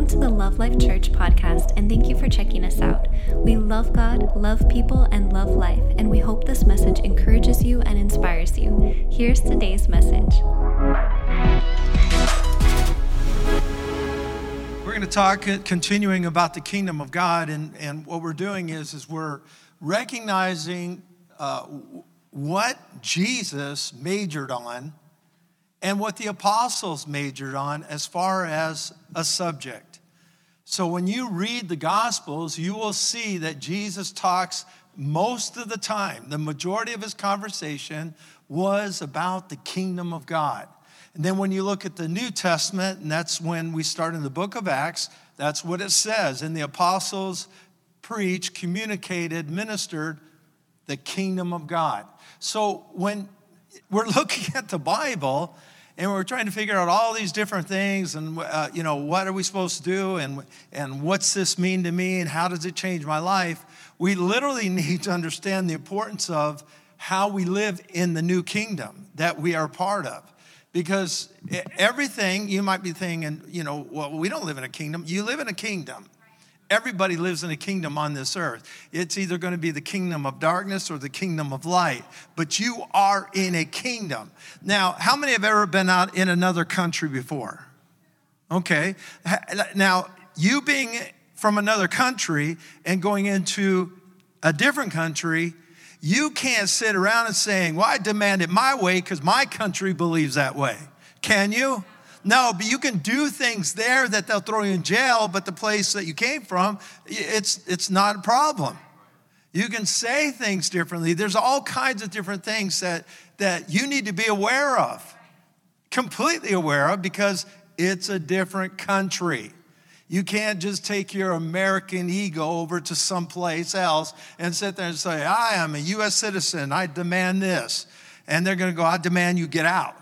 Welcome to the Love Life Church podcast, and thank you for checking us out. We love God, love people, and love life, and we hope this message encourages you and inspires you. Here's today's message. We're going to talk uh, continuing about the kingdom of God, and, and what we're doing is, is we're recognizing uh, what Jesus majored on and what the apostles majored on as far as a subject. So when you read the Gospels, you will see that Jesus talks most of the time, the majority of his conversation was about the kingdom of God. And then when you look at the New Testament, and that's when we start in the book of Acts, that's what it says. And the apostles preached, communicated, ministered the kingdom of God. So when we're looking at the Bible, and we're trying to figure out all these different things and uh, you know what are we supposed to do and and what's this mean to me and how does it change my life? We literally need to understand the importance of how we live in the new kingdom that we are part of. Because everything you might be thinking you know well we don't live in a kingdom. You live in a kingdom Everybody lives in a kingdom on this earth. It's either going to be the kingdom of darkness or the kingdom of light, but you are in a kingdom. Now, how many have ever been out in another country before? Okay. Now, you being from another country and going into a different country, you can't sit around and saying, Well, I demand it my way because my country believes that way. Can you? No, but you can do things there that they'll throw you in jail, but the place that you came from, it's, it's not a problem. You can say things differently. There's all kinds of different things that, that you need to be aware of, completely aware of, because it's a different country. You can't just take your American ego over to someplace else and sit there and say, I am a US citizen, I demand this. And they're gonna go, I demand you get out.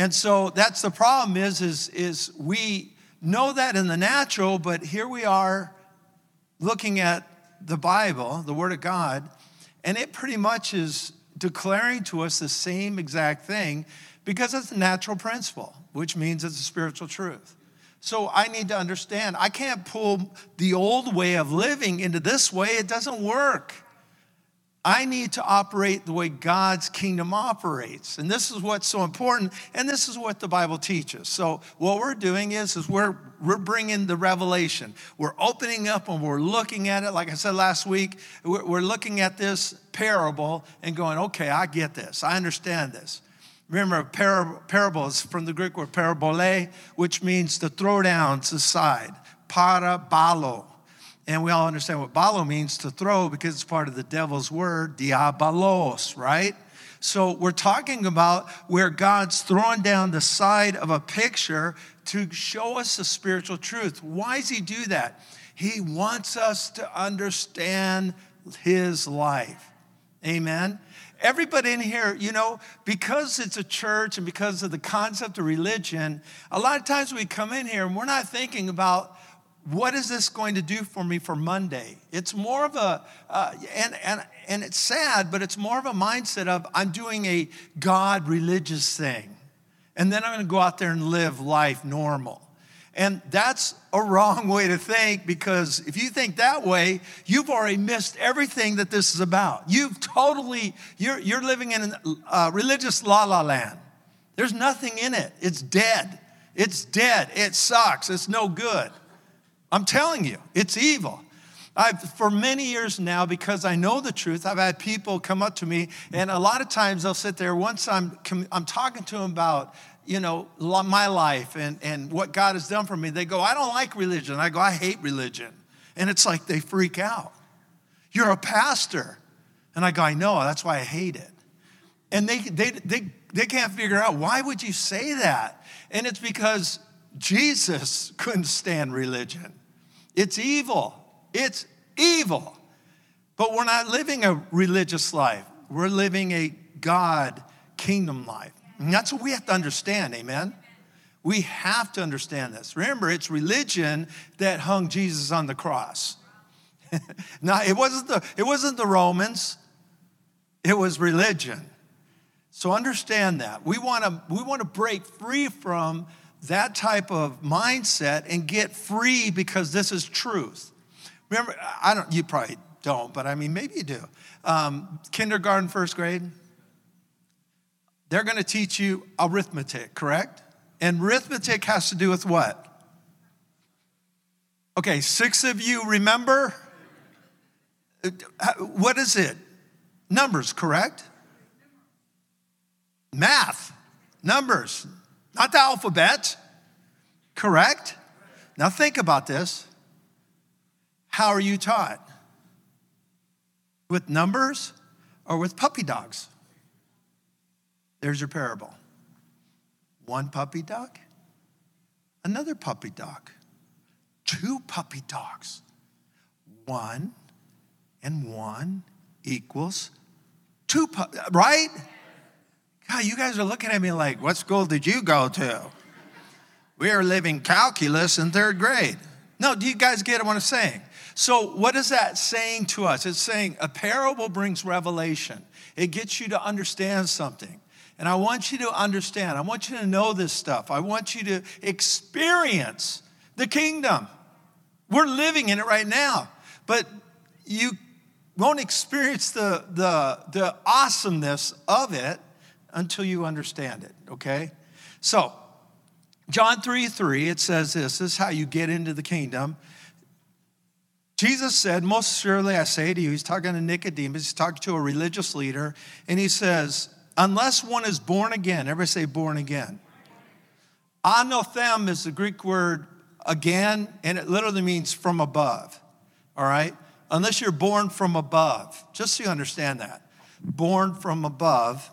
And so that's the problem is, is, is we know that in the natural, but here we are looking at the Bible, the Word of God, and it pretty much is declaring to us the same exact thing because it's a natural principle, which means it's a spiritual truth. So I need to understand, I can't pull the old way of living into this way, it doesn't work. I need to operate the way God's kingdom operates. And this is what's so important, and this is what the Bible teaches. So what we're doing is, is we're, we're bringing the revelation. We're opening up and we're looking at it. Like I said last week, we're, we're looking at this parable and going, okay, I get this. I understand this. Remember, par- parable is from the Greek word parabole, which means to throw down to side. Parabalo and we all understand what balo means to throw because it's part of the devil's word, diabolos, right? So we're talking about where God's throwing down the side of a picture to show us the spiritual truth. Why does he do that? He wants us to understand his life. Amen. Everybody in here, you know, because it's a church and because of the concept of religion, a lot of times we come in here and we're not thinking about what is this going to do for me for Monday? It's more of a, uh, and, and, and it's sad, but it's more of a mindset of I'm doing a God religious thing. And then I'm going to go out there and live life normal. And that's a wrong way to think because if you think that way, you've already missed everything that this is about. You've totally, you're, you're living in a uh, religious la la land. There's nothing in it, it's dead. It's dead. It sucks. It's no good. I'm telling you, it's evil. I've, for many years now, because I know the truth, I've had people come up to me, and a lot of times they'll sit there. Once I'm, I'm talking to them about, you know, my life and, and what God has done for me, they go, I don't like religion. I go, I hate religion. And it's like they freak out. You're a pastor. And I go, I know, that's why I hate it. And they, they, they, they can't figure out, why would you say that? And it's because Jesus couldn't stand religion. It's evil. It's evil. But we're not living a religious life, we're living a God kingdom life. And that's what we have to understand, amen? We have to understand this. Remember, it's religion that hung Jesus on the cross. now, it wasn't, the, it wasn't the Romans, it was religion. So understand that. We want to we want to break free from that type of mindset and get free because this is truth. Remember, I don't, you probably don't, but I mean, maybe you do. Um, kindergarten, first grade, they're going to teach you arithmetic, correct? And arithmetic has to do with what? Okay, six of you remember? What is it? Numbers, correct? Math, numbers, not the alphabet, correct? Now think about this. How are you taught? With numbers or with puppy dogs? There's your parable. One puppy dog, another puppy dog, two puppy dogs. One and one equals two, pu- right? God, you guys are looking at me like, what school did you go to? We are living calculus in third grade. No, do you guys get what I'm saying? So, what is that saying to us? It's saying a parable brings revelation, it gets you to understand something. And I want you to understand, I want you to know this stuff. I want you to experience the kingdom. We're living in it right now, but you won't experience the, the, the awesomeness of it until you understand it, okay? So, John 3 3, it says this this is how you get into the kingdom. Jesus said, Most surely I say to you, he's talking to Nicodemus, he's talking to a religious leader, and he says, Unless one is born again, everybody say born again. Anothen is the Greek word again, and it literally means from above, all right? Unless you're born from above, just so you understand that. Born from above,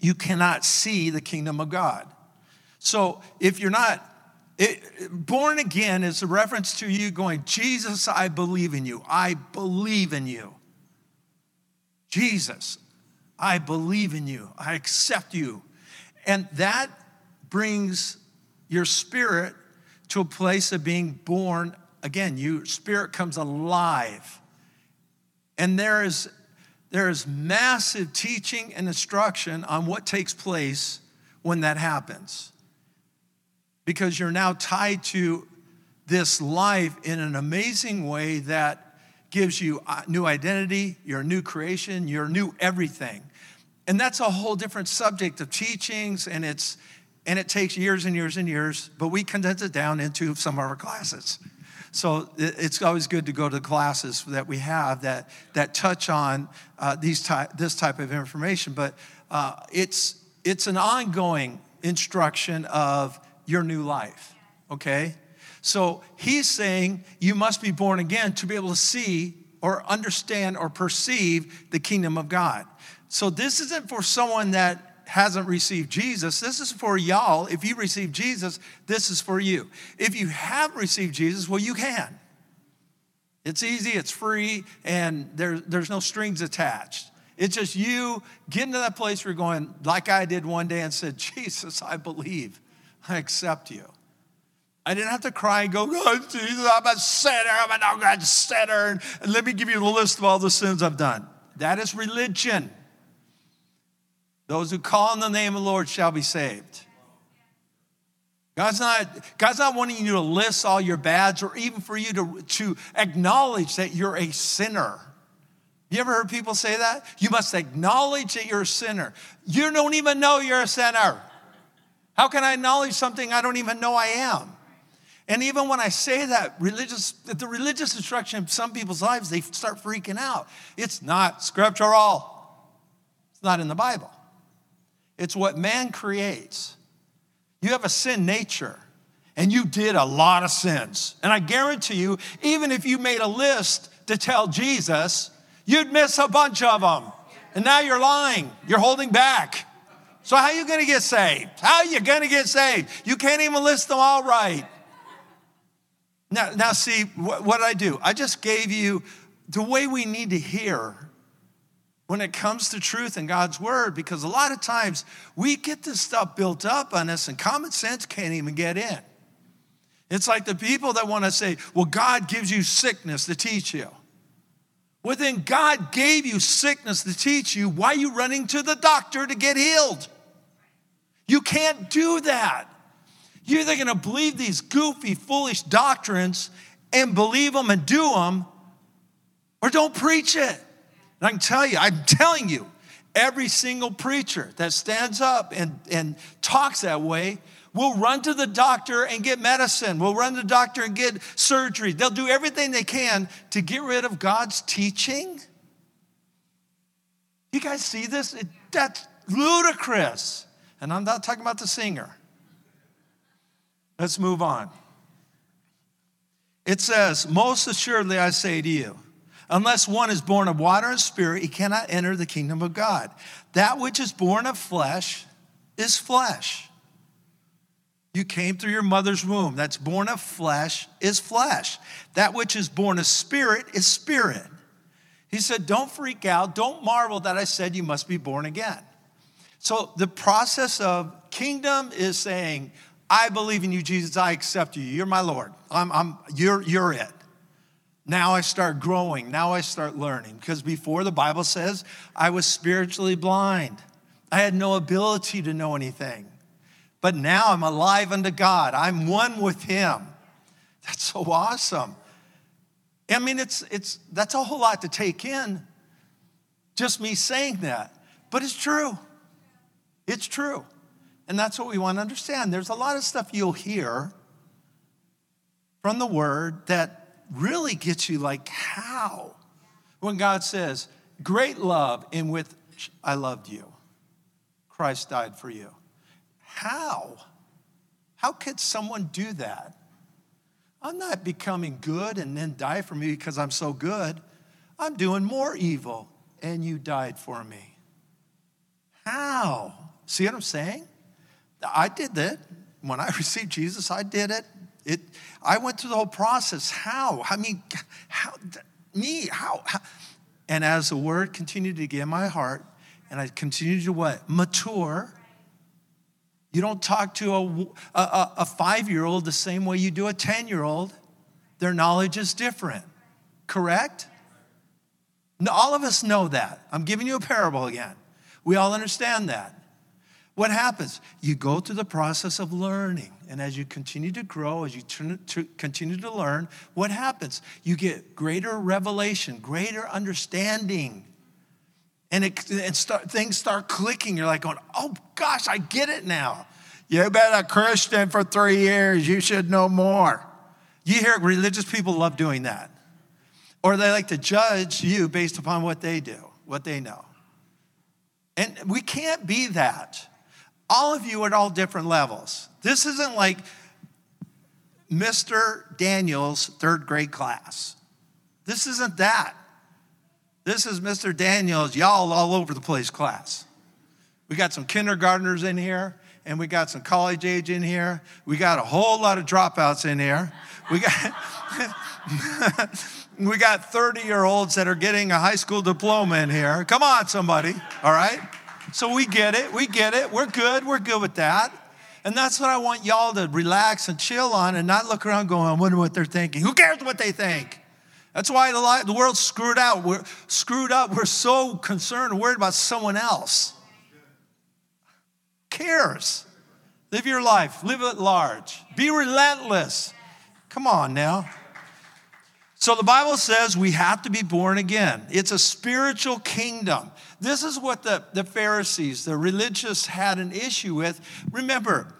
you cannot see the kingdom of God. So if you're not it, born again is a reference to you going, Jesus, I believe in you. I believe in you. Jesus, I believe in you. I accept you. And that brings your spirit to a place of being born again. Your spirit comes alive. And there is, there is massive teaching and instruction on what takes place when that happens because you're now tied to this life in an amazing way that gives you a new identity, your new creation, your new everything. And that's a whole different subject of teachings, and it's and it takes years and years and years, but we condense it down into some of our classes. So it's always good to go to the classes that we have that, that touch on uh, these ty- this type of information. But uh, it's, it's an ongoing instruction of your new life, okay? So he's saying you must be born again to be able to see or understand or perceive the kingdom of God. So this isn't for someone that hasn't received Jesus. This is for y'all. If you receive Jesus, this is for you. If you have received Jesus, well, you can. It's easy, it's free, and there, there's no strings attached. It's just you getting to that place where you're going, like I did one day and said, Jesus, I believe. I accept you. I didn't have to cry and go, oh, Jesus, I'm a sinner, I'm a no good sinner, and let me give you the list of all the sins I've done. That is religion. Those who call on the name of the Lord shall be saved. God's not, God's not wanting you to list all your bads or even for you to, to acknowledge that you're a sinner. You ever heard people say that? You must acknowledge that you're a sinner. You don't even know you're a sinner. How can I acknowledge something I don't even know I am? And even when I say that, religious, the religious instruction in some people's lives, they start freaking out. It's not scriptural. It's not in the Bible. It's what man creates. You have a sin nature, and you did a lot of sins. And I guarantee you, even if you made a list to tell Jesus, you'd miss a bunch of them. And now you're lying, you're holding back. So, how are you to get saved? How are you to get saved? You can't even list them all right. Now, now see, what, what I do? I just gave you the way we need to hear when it comes to truth and God's word, because a lot of times we get this stuff built up on us and common sense can't even get in. It's like the people that want to say, well, God gives you sickness to teach you. Well, then God gave you sickness to teach you. Why are you running to the doctor to get healed? You can't do that. You're either going to believe these goofy, foolish doctrines and believe them and do them, or don't preach it. And I can tell you, I'm telling you, every single preacher that stands up and, and talks that way will run to the doctor and get medicine, will run to the doctor and get surgery. They'll do everything they can to get rid of God's teaching. You guys see this? It, that's ludicrous. And I'm not talking about the singer. Let's move on. It says, Most assuredly I say to you, unless one is born of water and spirit, he cannot enter the kingdom of God. That which is born of flesh is flesh. You came through your mother's womb. That's born of flesh is flesh. That which is born of spirit is spirit. He said, Don't freak out. Don't marvel that I said you must be born again. So the process of kingdom is saying, I believe in you, Jesus. I accept you. You're my Lord. I'm, I'm, you're, you're it. Now I start growing. Now I start learning. Because before the Bible says I was spiritually blind, I had no ability to know anything. But now I'm alive unto God. I'm one with Him. That's so awesome. I mean, it's, it's, that's a whole lot to take in, just me saying that. But it's true. It's true. And that's what we want to understand. There's a lot of stuff you'll hear from the word that really gets you like, how? When God says, Great love in which I loved you, Christ died for you. How? How could someone do that? I'm not becoming good and then die for me because I'm so good. I'm doing more evil and you died for me. How? See what I'm saying? I did that. When I received Jesus, I did it. It I went through the whole process. How? I mean, how me? How? And as the word continued to get in my heart, and I continued to what? Mature. You don't talk to a, a, a five year old the same way you do a 10 year old. Their knowledge is different, correct? All of us know that. I'm giving you a parable again. We all understand that. What happens? You go through the process of learning. And as you continue to grow, as you continue to learn, what happens? You get greater revelation, greater understanding. And, it, start, things start clicking. You're like going, oh gosh, I get it now. You've been a Christian for three years. You should know more. You hear religious people love doing that. Or they like to judge you based upon what they do, what they know. And we can't be that all of you at all different levels. This isn't like Mr. Daniel's third grade class. This isn't that. This is Mr. Daniel's y'all all over the place class. We got some kindergartners in here, and we got some college age in here. We got a whole lot of dropouts in here. We got we got 30 year olds that are getting a high school diploma in here. Come on, somebody. All right. So we get it. We get it. We're good. We're good with that. And that's what I want y'all to relax and chill on and not look around going, I wonder what they're thinking. Who cares what they think? That's why the, the world's screwed out. We're screwed up. We're so concerned and worried about someone else. Cares. Live your life. Live at large. Be relentless. Come on now. So the Bible says we have to be born again. It's a spiritual kingdom. This is what the, the Pharisees, the religious, had an issue with. Remember,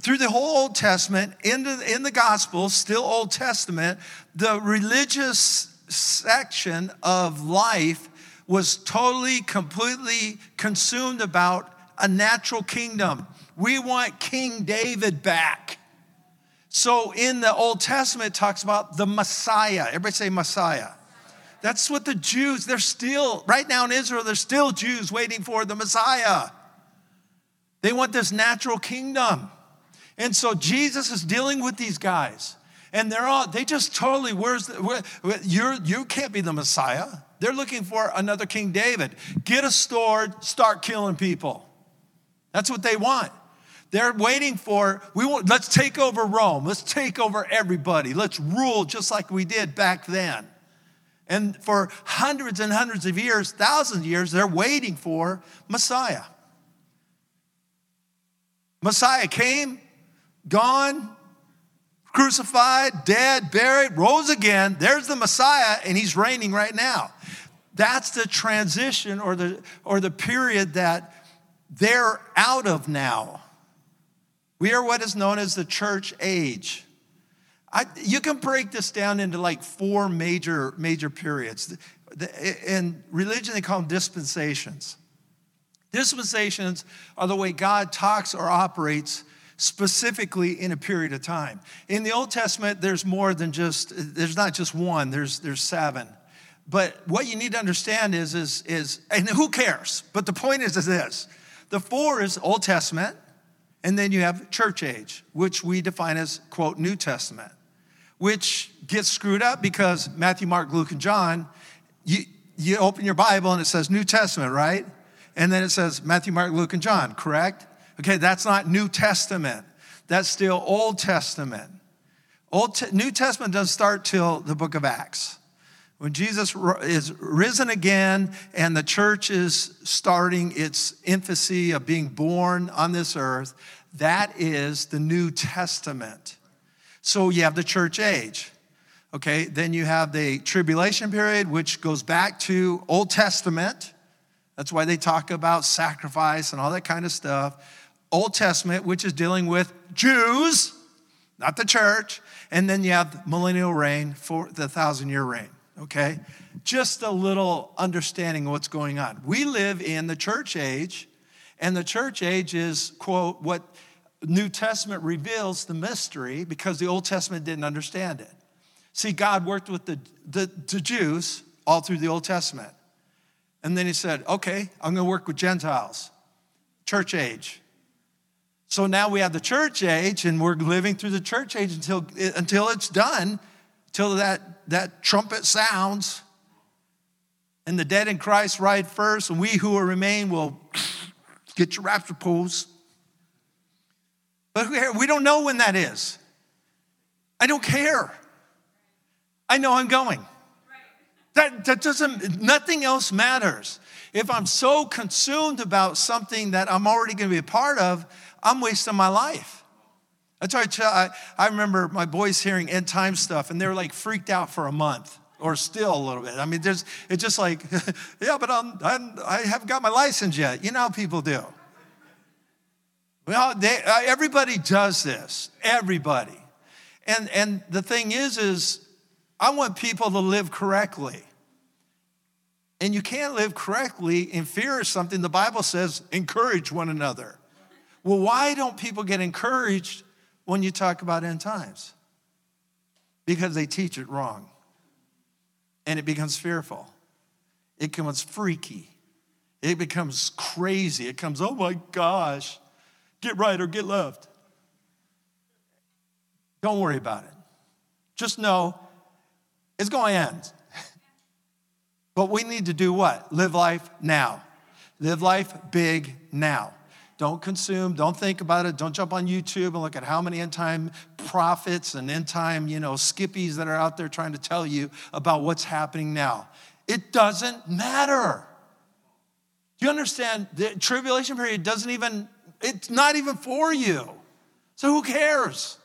through the whole Old Testament, in the, in the Gospels, still Old Testament, the religious section of life was totally, completely consumed about a natural kingdom. We want King David back. So in the Old Testament, it talks about the Messiah. Everybody say Messiah. That's what the Jews, they're still, right now in Israel, they're still Jews waiting for the Messiah. They want this natural kingdom. And so Jesus is dealing with these guys. And they're all, they just totally, where's the, where, you're, you can't be the Messiah. They're looking for another King David. Get a sword, start killing people. That's what they want. They're waiting for, we want, let's take over Rome. Let's take over everybody. Let's rule just like we did back then. And for hundreds and hundreds of years, thousands of years, they're waiting for Messiah. Messiah came, gone, crucified, dead, buried, rose again. There's the Messiah, and he's reigning right now. That's the transition or the, or the period that they're out of now. We are what is known as the church age. I, you can break this down into like four major, major periods. In religion, they call them dispensations. Dispensations are the way God talks or operates specifically in a period of time. In the Old Testament, there's more than just, there's not just one, there's, there's seven. But what you need to understand is, is, is, and who cares? But the point is, is this the four is Old Testament, and then you have church age, which we define as, quote, New Testament, which gets screwed up because Matthew, Mark, Luke, and John, you, you open your Bible and it says New Testament, right? And then it says Matthew, Mark, Luke, and John, correct? Okay, that's not New Testament. That's still Old Testament. Old New Testament doesn't start till the book of Acts. When Jesus is risen again and the church is starting its infancy of being born on this earth, that is the New Testament. So you have the church age. Okay, then you have the tribulation period, which goes back to Old Testament. That's why they talk about sacrifice and all that kind of stuff. Old Testament, which is dealing with Jews, not the church. And then you have millennial reign for the thousand year reign, okay? Just a little understanding of what's going on. We live in the church age, and the church age is, quote, what New Testament reveals the mystery because the Old Testament didn't understand it. See, God worked with the, the, the Jews all through the Old Testament. And then he said, okay, I'm going to work with Gentiles, church age. So now we have the church age, and we're living through the church age until, until it's done, till that, that trumpet sounds, and the dead in Christ ride first, and we who will remain will get your rapture pose. But we don't know when that is. I don't care. I know I'm going. That, that doesn't, nothing else matters. If I'm so consumed about something that I'm already going to be a part of, I'm wasting my life. That's why I, I remember my boys hearing end time stuff and they were like freaked out for a month or still a little bit. I mean, there's, it's just like, yeah, but I'm, I'm, I haven't got my license yet. You know how people do. Well, they, uh, everybody does this. Everybody. And, and the thing is, is I want people to live correctly. And you can't live correctly in fear of something. The Bible says, encourage one another. Well, why don't people get encouraged when you talk about end times? Because they teach it wrong. And it becomes fearful. It becomes freaky. It becomes crazy. It comes, oh my gosh, get right or get left. Don't worry about it. Just know it's going to end. but we need to do what? Live life now. Live life big now. Don't consume, don't think about it, don't jump on YouTube and look at how many end time prophets and end time, you know, skippies that are out there trying to tell you about what's happening now. It doesn't matter. Do you understand? The tribulation period doesn't even, it's not even for you. So who cares?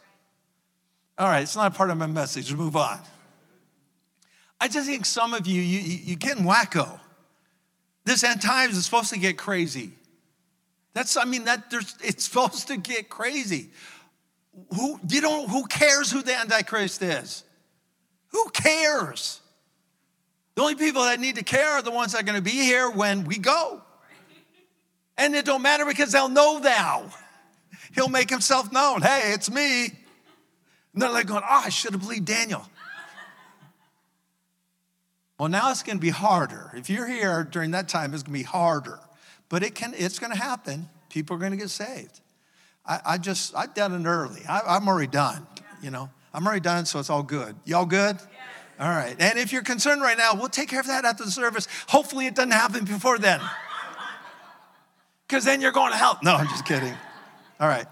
All right, it's not a part of my message. Move on. I just think some of you, you, you're getting wacko. This end times is supposed to get crazy. That's, I mean, that there's, it's supposed to get crazy. Who, you don't, who cares who the Antichrist is? Who cares? The only people that need to care are the ones that are going to be here when we go. And it don't matter because they'll know thou. He'll make himself known. Hey, it's me. And they're like going, oh, I should have believed Daniel. Well, now it's going to be harder. If you're here during that time, it's going to be harder but it can, it's going to happen. People are going to get saved. I, I just, I've done it early. I, am already done, you know. I'm already done, so it's all good. Y'all good? Yes. All right. And if you're concerned right now, we'll take care of that after the service. Hopefully, it doesn't happen before then. Because then you're going to hell. No, I'm just kidding. All right.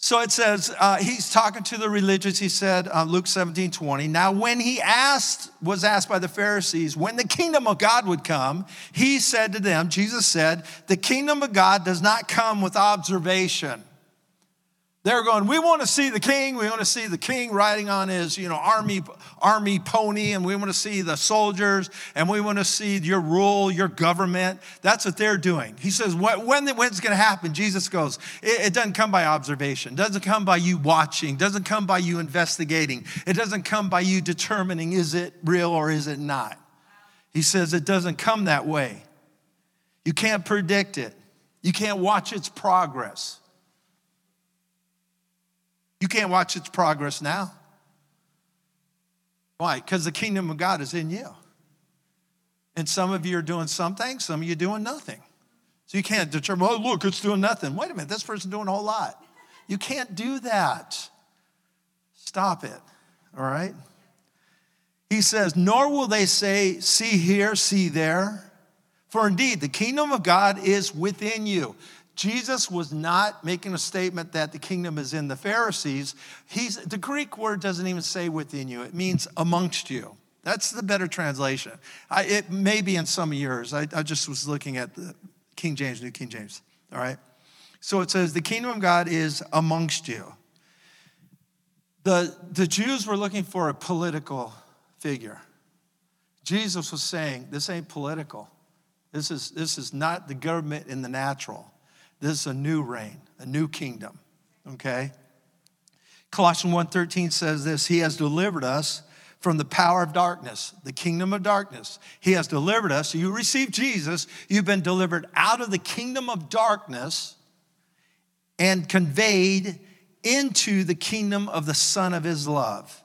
So it says, uh, he's talking to the religious. He said, uh, Luke 17, 20. Now, when he asked, was asked by the Pharisees, when the kingdom of God would come, he said to them, Jesus said, the kingdom of God does not come with observation. They're going, we want to see the king. We want to see the king riding on his, you know, army, army pony, and we want to see the soldiers, and we want to see your rule, your government. That's what they're doing. He says, when, when it's going to happen? Jesus goes, it, it doesn't come by observation. It doesn't come by you watching. It doesn't come by you investigating. It doesn't come by you determining, is it real or is it not? He says, it doesn't come that way. You can't predict it. You can't watch its progress. You can't watch its progress now. Why? Because the kingdom of God is in you. And some of you are doing something, some of you doing nothing. So you can't determine, oh, look, it's doing nothing. Wait a minute, this person's doing a whole lot. You can't do that. Stop it, all right? He says, Nor will they say, See here, see there. For indeed, the kingdom of God is within you. Jesus was not making a statement that the kingdom is in the Pharisees. He's, the Greek word doesn't even say within you, it means amongst you. That's the better translation. I, it may be in some of yours. I, I just was looking at the King James, New King James. All right? So it says, The kingdom of God is amongst you. The, the Jews were looking for a political figure. Jesus was saying, This ain't political. This is, this is not the government in the natural. This is a new reign, a new kingdom. Okay? Colossians 1:13 says this, he has delivered us from the power of darkness, the kingdom of darkness. He has delivered us. You receive Jesus, you've been delivered out of the kingdom of darkness and conveyed into the kingdom of the Son of His love.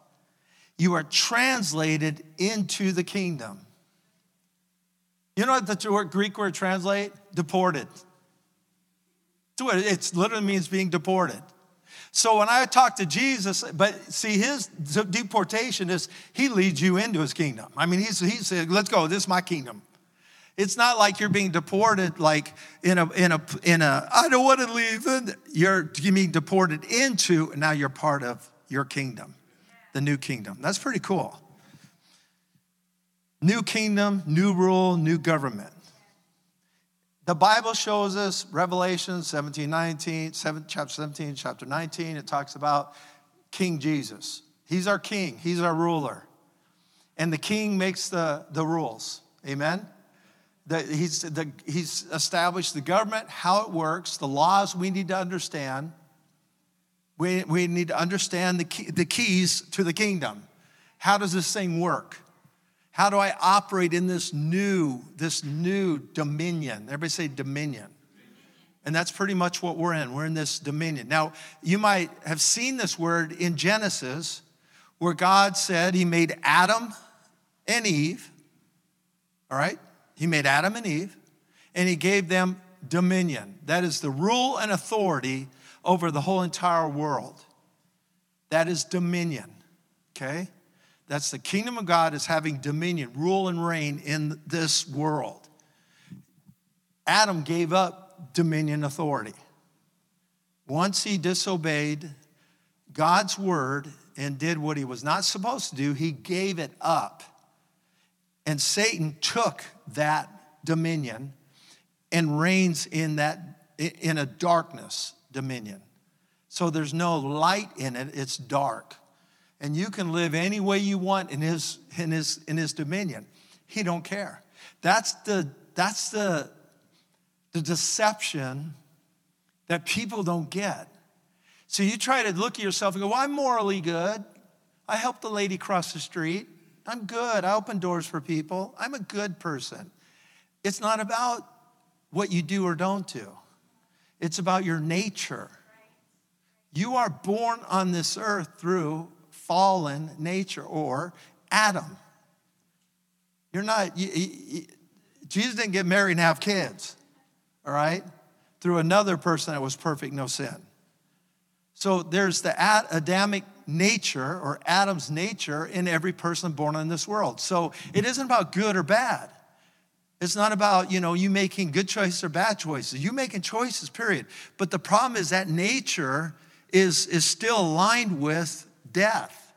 You are translated into the kingdom. You know what the Greek word translate? Deported. It literally means being deported. So when I talk to Jesus, but see, his deportation is he leads you into his kingdom. I mean, he's, he said, let's go, this is my kingdom. It's not like you're being deported like in a, in a, in a I don't want to leave. You're, you're being deported into, and now you're part of your kingdom, the new kingdom. That's pretty cool. New kingdom, new rule, new government. The Bible shows us, Revelation 17, 19, 7, chapter 17, chapter 19, it talks about King Jesus. He's our king, he's our ruler. And the king makes the, the rules. Amen? The, he's, the, he's established the government, how it works, the laws we need to understand. We, we need to understand the, key, the keys to the kingdom. How does this thing work? How do I operate in this new, this new dominion? Everybody say dominion. And that's pretty much what we're in. We're in this dominion. Now, you might have seen this word in Genesis where God said he made Adam and Eve. All right? He made Adam and Eve, and he gave them dominion. That is the rule and authority over the whole entire world. That is dominion. Okay? That's the kingdom of God is having dominion, rule and reign in this world. Adam gave up dominion authority. Once he disobeyed God's word and did what he was not supposed to do, he gave it up. And Satan took that dominion and reigns in that in a darkness dominion. So there's no light in it, it's dark and you can live any way you want in his, in his, in his dominion. He don't care. That's the, that's the, the deception that people don't get. So you try to look at yourself and go, well, I'm morally good. I help the lady cross the street. I'm good. I open doors for people. I'm a good person. It's not about what you do or don't do. It's about your nature. You are born on this earth through fallen nature or Adam. You're not, you, you, Jesus didn't get married and have kids, all right, through another person that was perfect, no sin. So there's the Adamic nature or Adam's nature in every person born in this world. So it isn't about good or bad. It's not about, you know, you making good choices or bad choices. You making choices, period. But the problem is that nature is, is still aligned with death,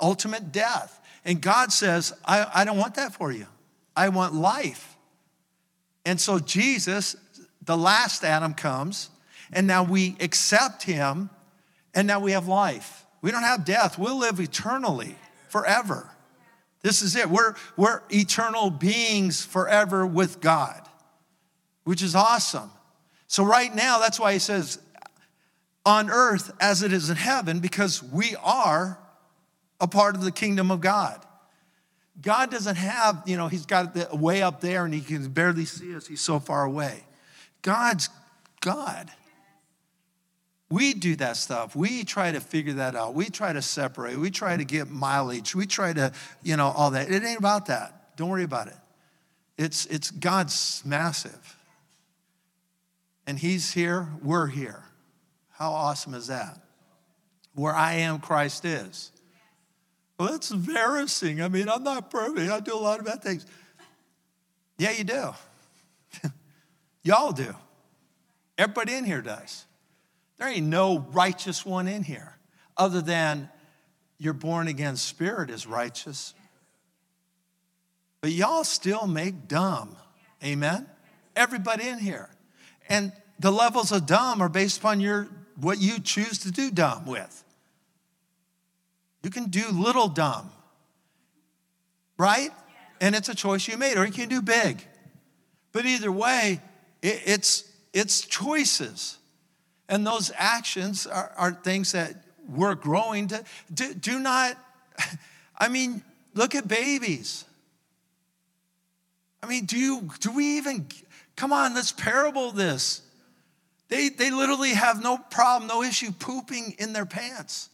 ultimate death. And God says, I, I don't want that for you. I want life. And so Jesus, the last Adam, comes and now we accept him, and now we have life. We don't have death, we'll live eternally, forever. This is it. We're, we're eternal beings forever with God, which is awesome. So, right now, that's why he says, on earth as it is in heaven, because we are a part of the kingdom of God. God doesn't have, you know, he's got way up there and he can barely see us. He's so far away. God's God. We do that stuff. We try to figure that out. We try to separate. We try to get mileage. We try to, you know, all that. It ain't about that. Don't worry about it. It's, it's God's massive. And He's here, we're here. How awesome is that? Where I am, Christ is. Well, that's embarrassing. I mean, I'm not perfect. I do a lot of bad things. Yeah, you do. Y'all do. Everybody in here does. There ain't no righteous one in here other than your born again spirit is righteous. But y'all still make dumb. Amen? Everybody in here. And the levels of dumb are based upon your what you choose to do dumb with. You can do little dumb, right? And it's a choice you made, or you can do big. But either way, it, it's, it's choices. And those actions are, are things that we're growing to. Do, do not, I mean, look at babies. I mean, do you, do we even, come on, let's parable this. They, they literally have no problem, no issue pooping in their pants.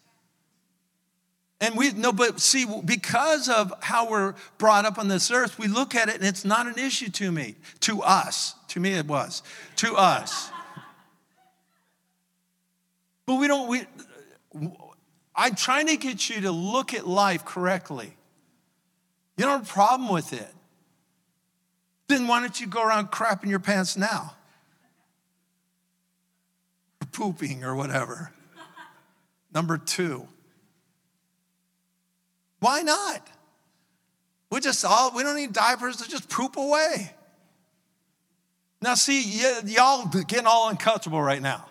And we no, but see, because of how we're brought up on this earth, we look at it and it's not an issue to me, to us. To me, it was. To us. But we don't, we, I'm trying to get you to look at life correctly. You don't have a problem with it. Then why don't you go around crapping your pants now? Pooping or whatever. Number two, why not? We just all, we don't need diapers to just poop away. Now, see, y- y'all getting all uncomfortable right now.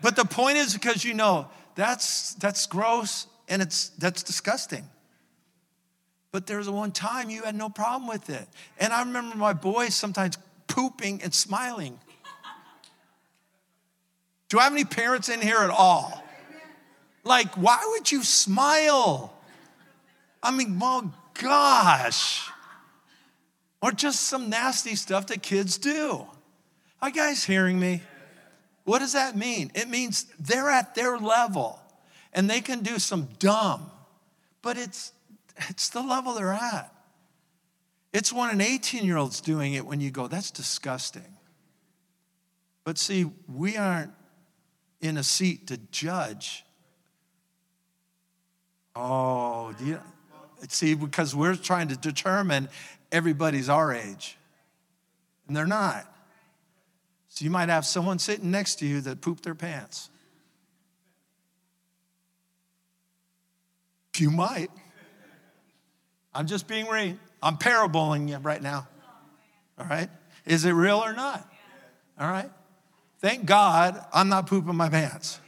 But the point is because you know that's that's gross and it's that's disgusting. But there was one time you had no problem with it. And I remember my boys sometimes pooping and smiling. Do I have any parents in here at all? Like, why would you smile? I mean, well, gosh. Or just some nasty stuff that kids do. Are you guys hearing me? What does that mean? It means they're at their level and they can do some dumb, but it's, it's the level they're at. It's when an 18 year old's doing it when you go, that's disgusting. But see, we aren't in a seat to judge. Oh, do you, see, because we're trying to determine everybody's our age, and they're not. So you might have someone sitting next to you that pooped their pants. You might. I'm just being real. I'm paraboling you right now. All right? Is it real or not? All right? Thank God I'm not pooping my pants.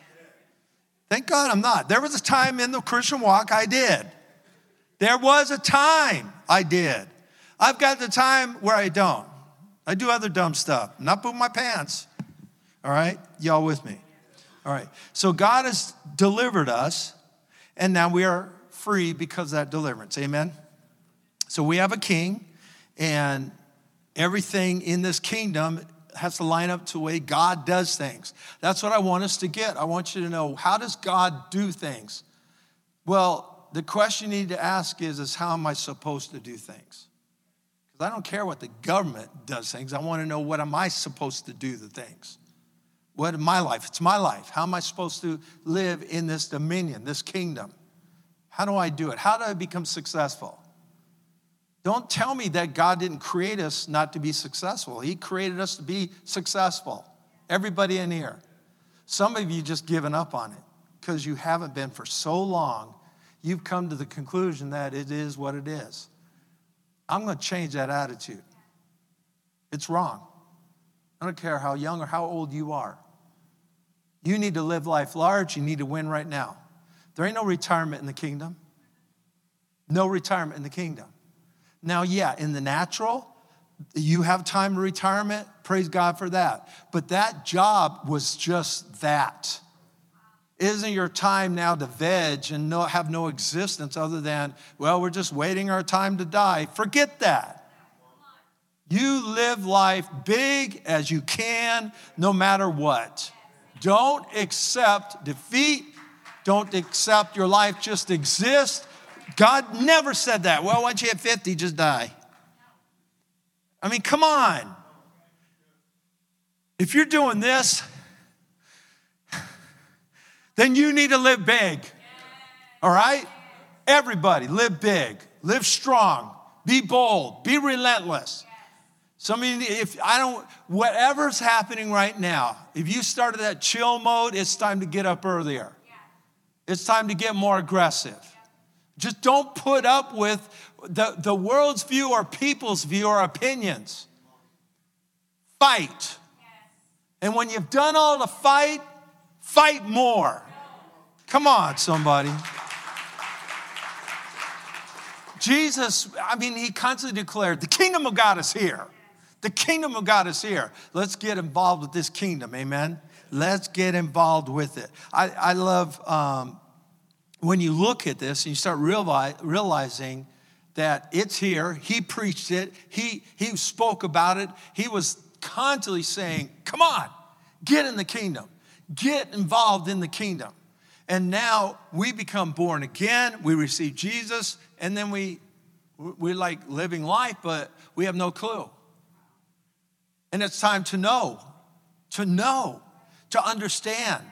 Thank God I'm not. There was a time in the Christian walk I did. There was a time I did. I've got the time where I don't. I do other dumb stuff, not poop my pants. All right? Y'all with me? All right. So God has delivered us, and now we are free because of that deliverance. Amen? So we have a king, and everything in this kingdom has to line up to the way God does things. That's what I want us to get. I want you to know how does God do things? Well, the question you need to ask is, is how am I supposed to do things? Because I don't care what the government does things. I want to know what am I supposed to do the things? What in my life? It's my life. How am I supposed to live in this dominion, this kingdom? How do I do it? How do I become successful? Don't tell me that God didn't create us not to be successful. He created us to be successful. Everybody in here. Some of you just given up on it because you haven't been for so long. You've come to the conclusion that it is what it is. I'm going to change that attitude. It's wrong. I don't care how young or how old you are. You need to live life large. You need to win right now. There ain't no retirement in the kingdom. No retirement in the kingdom. Now, yeah, in the natural, you have time of retirement. Praise God for that. But that job was just that. Isn't your time now to veg and no, have no existence other than, well, we're just waiting our time to die? Forget that. You live life big as you can, no matter what. Don't accept defeat. Don't accept your life just exist. God never said that. Well, once you hit 50, just die. I mean, come on. If you're doing this, then you need to live big. All right? Everybody, live big, live strong, be bold, be relentless. Some of you, if I don't, whatever's happening right now, if you started that chill mode, it's time to get up earlier. It's time to get more aggressive. Just don't put up with the, the world's view or people's view or opinions. Fight. And when you've done all the fight, fight more. Come on, somebody. Jesus, I mean, he constantly declared, the kingdom of God is here. The kingdom of God is here. Let's get involved with this kingdom, amen? Let's get involved with it. I, I love um, when you look at this and you start realize, realizing that it's here. He preached it, he, he spoke about it. He was constantly saying, Come on, get in the kingdom, get involved in the kingdom. And now we become born again, we receive Jesus, and then we, we're like living life, but we have no clue. And it's time to know, to know, to understand,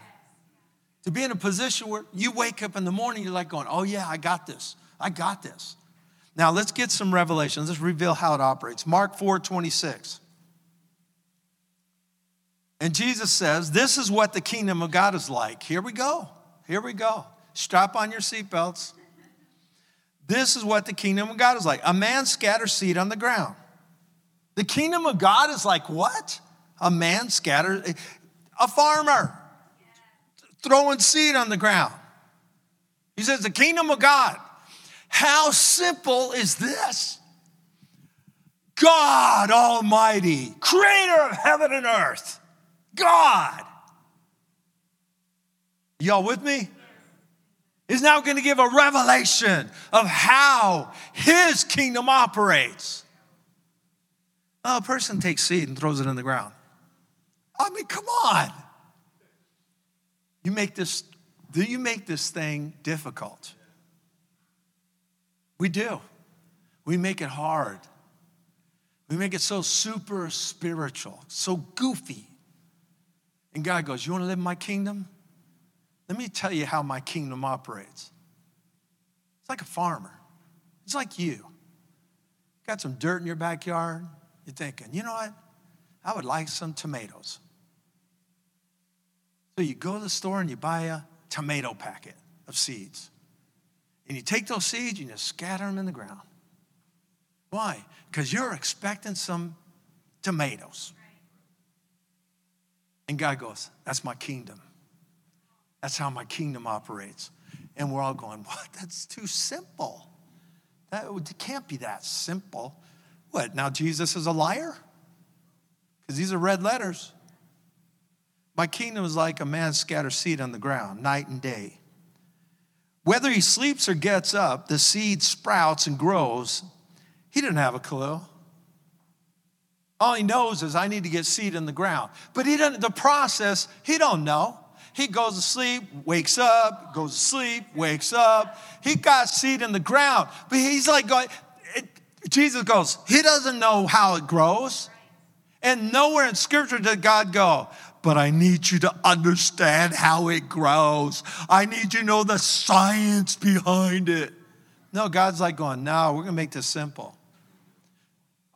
to be in a position where you wake up in the morning, you're like going, oh yeah, I got this, I got this. Now let's get some revelations. Let's reveal how it operates. Mark 4 26. And Jesus says, This is what the kingdom of God is like. Here we go. Here we go. Strap on your seatbelts. This is what the kingdom of God is like. A man scatters seed on the ground. The kingdom of God is like what? A man scatters, a farmer throwing seed on the ground. He says, The kingdom of God. How simple is this? God Almighty, creator of heaven and earth, God Y'all with me? Is now going to give a revelation of how his kingdom operates. A person takes seed and throws it in the ground. I mean, come on. You make this, do you make this thing difficult? We do. We make it hard. We make it so super spiritual, so goofy. And God goes, You want to live in my kingdom? Let me tell you how my kingdom operates. It's like a farmer. It's like you. Got some dirt in your backyard. You're thinking, you know what? I would like some tomatoes. So you go to the store and you buy a tomato packet of seeds. And you take those seeds and you scatter them in the ground. Why? Because you're expecting some tomatoes. And God goes, That's my kingdom. That's how my kingdom operates. And we're all going, What? That's too simple. That can't be that simple. What? Now Jesus is a liar? Because these are red letters. My kingdom is like a man scatters seed on the ground night and day. Whether he sleeps or gets up, the seed sprouts and grows. He didn't have a clue. All he knows is I need to get seed in the ground. But he doesn't, the process, he don't know. He goes to sleep, wakes up, goes to sleep, wakes up. He got seed in the ground, but he's like going, it, Jesus goes, he doesn't know how it grows. And nowhere in scripture did God go, but I need you to understand how it grows. I need you to know the science behind it. No, God's like going, no, we're gonna make this simple.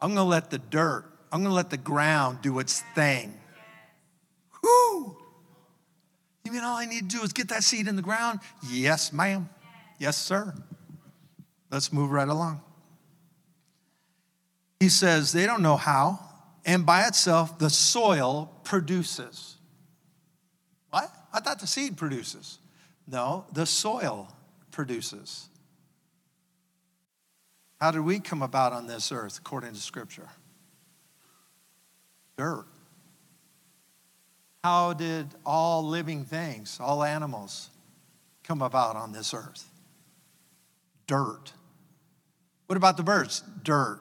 I'm gonna let the dirt, I'm gonna let the ground do its thing. Whoo! You mean all I need to do is get that seed in the ground? Yes, ma'am. Yes, sir. Let's move right along. He says they don't know how, and by itself, the soil produces. What? I thought the seed produces. No, the soil produces. How did we come about on this earth according to Scripture? Dirt. How did all living things, all animals, come about on this earth? Dirt. What about the birds? Dirt.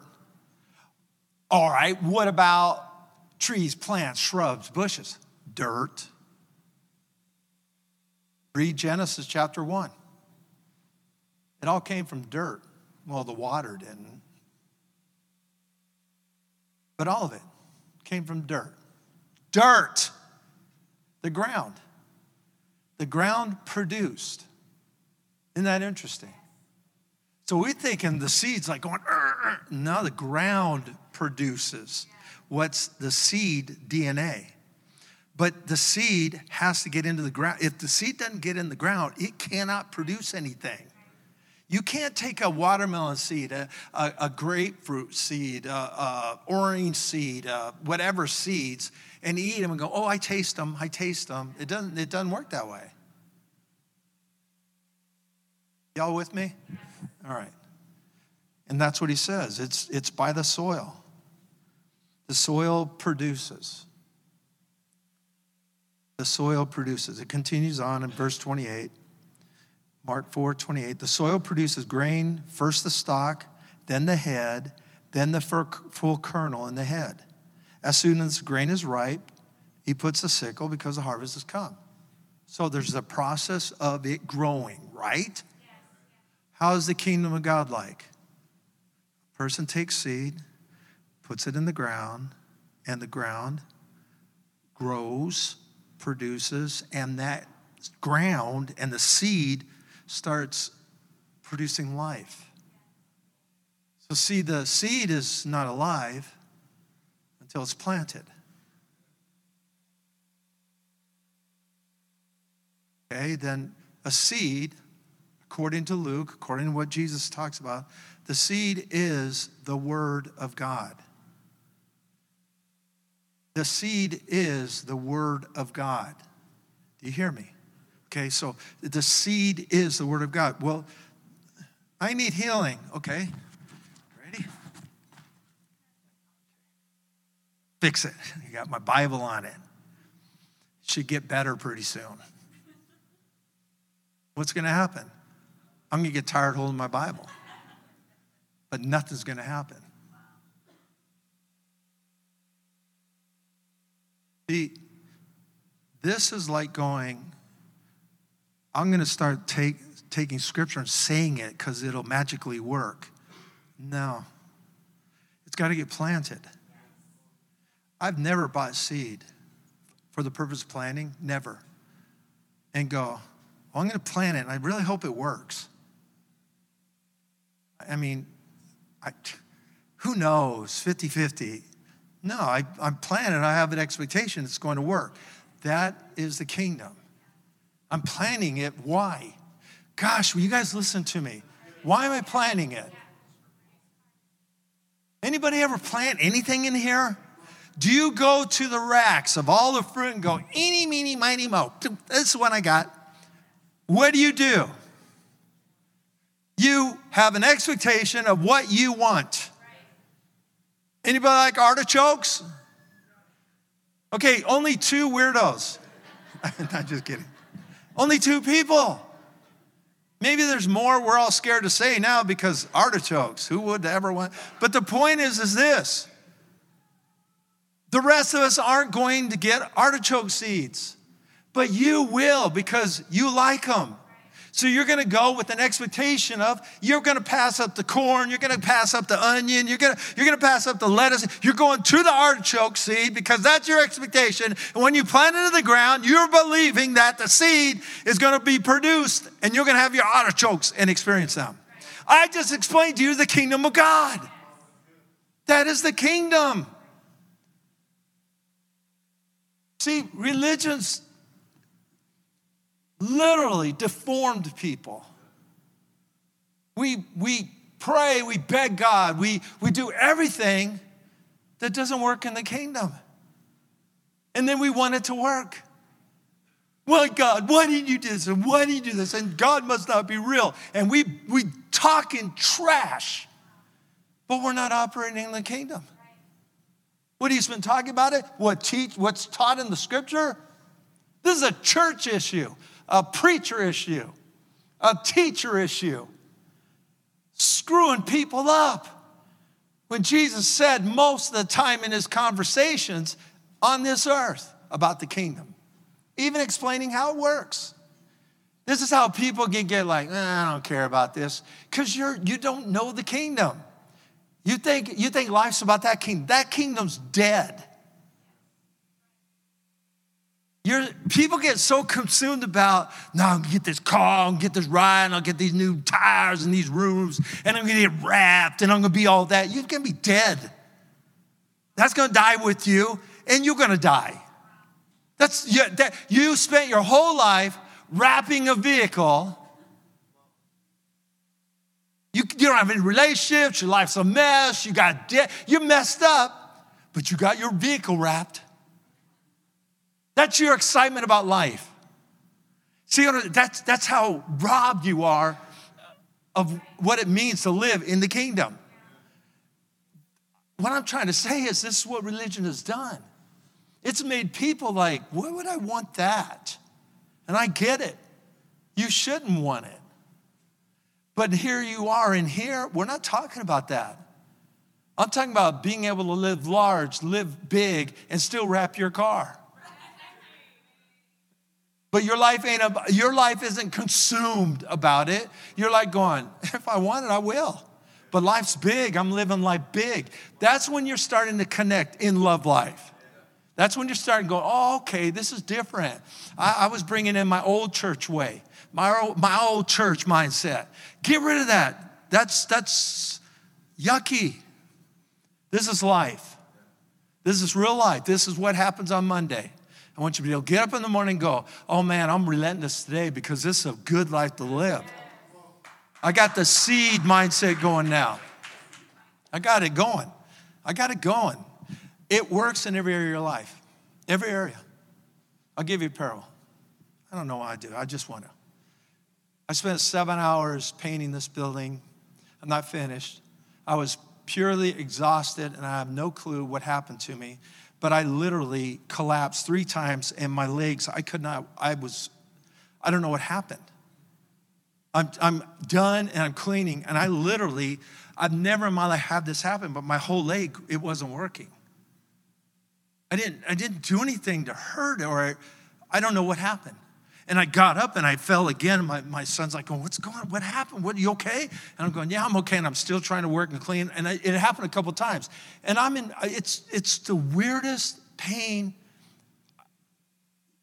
All right, what about trees, plants, shrubs, bushes? Dirt. Read Genesis chapter 1. It all came from dirt. Well, the water didn't. But all of it came from dirt. Dirt, the ground. The ground produced. Isn't that interesting? So we're thinking the seed's like going, uh, uh, uh. no, the ground produces. What's the seed DNA? But the seed has to get into the ground. If the seed doesn't get in the ground, it cannot produce anything. You can't take a watermelon seed, a, a, a grapefruit seed, a, a orange seed, uh, whatever seeds, and eat them and go, oh, I taste them, I taste them. It doesn't, it doesn't work that way. Y'all with me? All right. And that's what he says it's, it's by the soil. The soil produces. The soil produces. It continues on in verse 28. Mark 4 28. The soil produces grain, first the stalk, then the head, then the full kernel in the head. As soon as the grain is ripe, he puts a sickle because the harvest has come. So there's a process of it growing, right? How is the kingdom of God like? A person takes seed, puts it in the ground, and the ground grows, produces, and that ground and the seed starts producing life. So, see, the seed is not alive until it's planted. Okay, then a seed according to Luke, according to what Jesus talks about, the seed is the Word of God. The seed is the Word of God. Do you hear me? Okay, so the seed is the Word of God. Well, I need healing. Okay, ready? Fix it. You got my Bible on it. Should get better pretty soon. What's going to happen? I'm going to get tired holding my Bible. But nothing's going to happen. See, this is like going, I'm going to start take, taking scripture and saying it because it'll magically work. No, it's got to get planted. I've never bought seed for the purpose of planting, never. And go, well, I'm going to plant it, and I really hope it works. I mean, I, who knows, 50 50. No, I, I'm planning, I have an expectation it's going to work. That is the kingdom. I'm planning it. Why? Gosh, will you guys listen to me? Why am I planning it? Anybody ever plant anything in here? Do you go to the racks of all the fruit and go, eeny, meeny, miny, mo? This is what I got. What do you do? You have an expectation of what you want. Anybody like artichokes? Okay, only two weirdos. I'm not just kidding. Only two people. Maybe there's more we're all scared to say now because artichokes, who would ever want? But the point is, is this. The rest of us aren't going to get artichoke seeds, but you will because you like them. So you're going to go with an expectation of you're going to pass up the corn, you're going to pass up the onion, you're going to you're going to pass up the lettuce. You're going to the artichoke seed because that's your expectation. And when you plant it in the ground, you're believing that the seed is going to be produced and you're going to have your artichokes and experience them. I just explained to you the kingdom of God. That is the kingdom. See, religions literally deformed people. We, we pray, we beg God, we, we do everything that doesn't work in the kingdom. And then we want it to work. Why, God, why did you do this? And why did you do this? And God must not be real. And we, we talk in trash, but we're not operating in the kingdom. What he's been talking about it, what teach, what's taught in the scripture, this is a church issue, a preacher issue, a teacher issue. Screwing people up. When Jesus said most of the time in his conversations on this earth about the kingdom, even explaining how it works. This is how people can get like, I don't care about this, because you're you don't know the kingdom. You think you think life's about that kingdom. That kingdom's dead. You're, people get so consumed about, now I'm gonna get this car, I'm gonna get this ride, and I'll get these new tires and these rooms, and I'm gonna get wrapped, and I'm gonna be all that. You're gonna be dead. That's gonna die with you, and you're gonna die. That's you, that, you spent your whole life wrapping a vehicle. You, you don't have any relationships, your life's a mess, you got debt, you're messed up, but you got your vehicle wrapped. That's your excitement about life. See, that's, that's how robbed you are of what it means to live in the kingdom. What I'm trying to say is this is what religion has done. It's made people like, why would I want that? And I get it. You shouldn't want it. But here you are, and here, we're not talking about that. I'm talking about being able to live large, live big, and still wrap your car. But your life ain't about, your life isn't consumed about it. You're like going, if I want it, I will. But life's big. I'm living life big. That's when you're starting to connect in love life. That's when you're starting to go, oh, okay, this is different. I, I was bringing in my old church way, my, my old church mindset. Get rid of that. That's, that's yucky. This is life. This is real life. This is what happens on Monday. I want you to be able to get up in the morning and go, oh man, I'm relentless today because this is a good life to live. I got the seed mindset going now. I got it going. I got it going. It works in every area of your life, every area. I'll give you a parable. I don't know why I do. I just want to. I spent seven hours painting this building. I'm not finished. I was purely exhausted and I have no clue what happened to me. But I literally collapsed three times and my legs, I could not, I was, I don't know what happened. I'm, I'm done and I'm cleaning. And I literally, I've never in my life had this happen, but my whole leg, it wasn't working. I didn't, I didn't do anything to hurt or I don't know what happened. And I got up and I fell again. My, my son's like, going, What's going on? What happened? What, are you okay? And I'm going, Yeah, I'm okay. And I'm still trying to work and clean. And I, it happened a couple times. And I'm in, it's, it's the weirdest pain.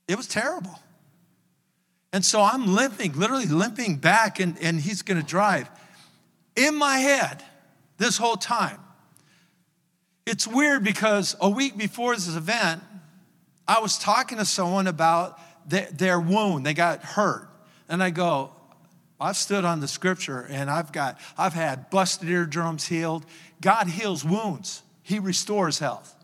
It was terrible. And so I'm limping, literally limping back, and, and he's gonna drive. In my head, this whole time, it's weird because a week before this event, I was talking to someone about their wound. They got hurt. And I go, I've stood on the scripture and I've got, I've had busted eardrums healed. God heals wounds, He restores health.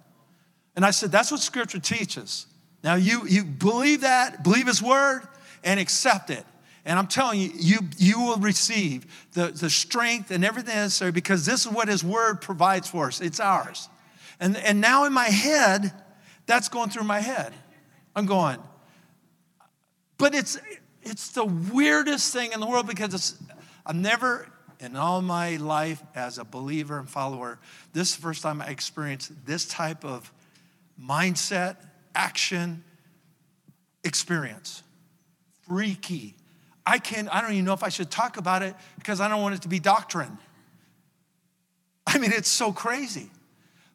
And I said, that's what scripture teaches. Now you, you believe that, believe His word, and accept it. And I'm telling you, you, you will receive the, the strength and everything necessary because this is what His Word provides for us. It's ours. And, and now in my head, that's going through my head. I'm going, but it's, it's the weirdest thing in the world because it's, I've never, in all my life as a believer and follower, this is the first time I experienced this type of mindset, action, experience. Freaky. I can I don't even know if I should talk about it because I don't want it to be doctrine. I mean, it's so crazy.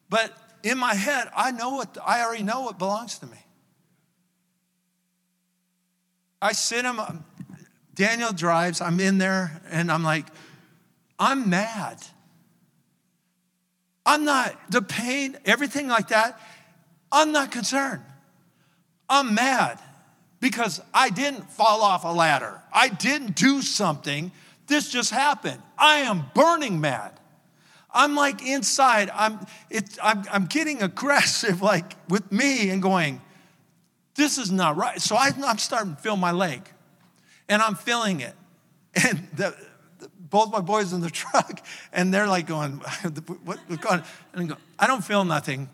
But in my head, I know what I already know what belongs to me. I sit him, Daniel drives, I'm in there, and I'm like, I'm mad. I'm not, the pain, everything like that, I'm not concerned. I'm mad because I didn't fall off a ladder. I didn't do something. This just happened. I am burning mad. I'm like inside, I'm, it, I'm, I'm getting aggressive, like with me, and going, this is not right. So I, am starting to feel my leg, and I'm feeling it. And the, the, both my boys in the truck, and they're like going, what, what's going on? And I go, I don't feel nothing.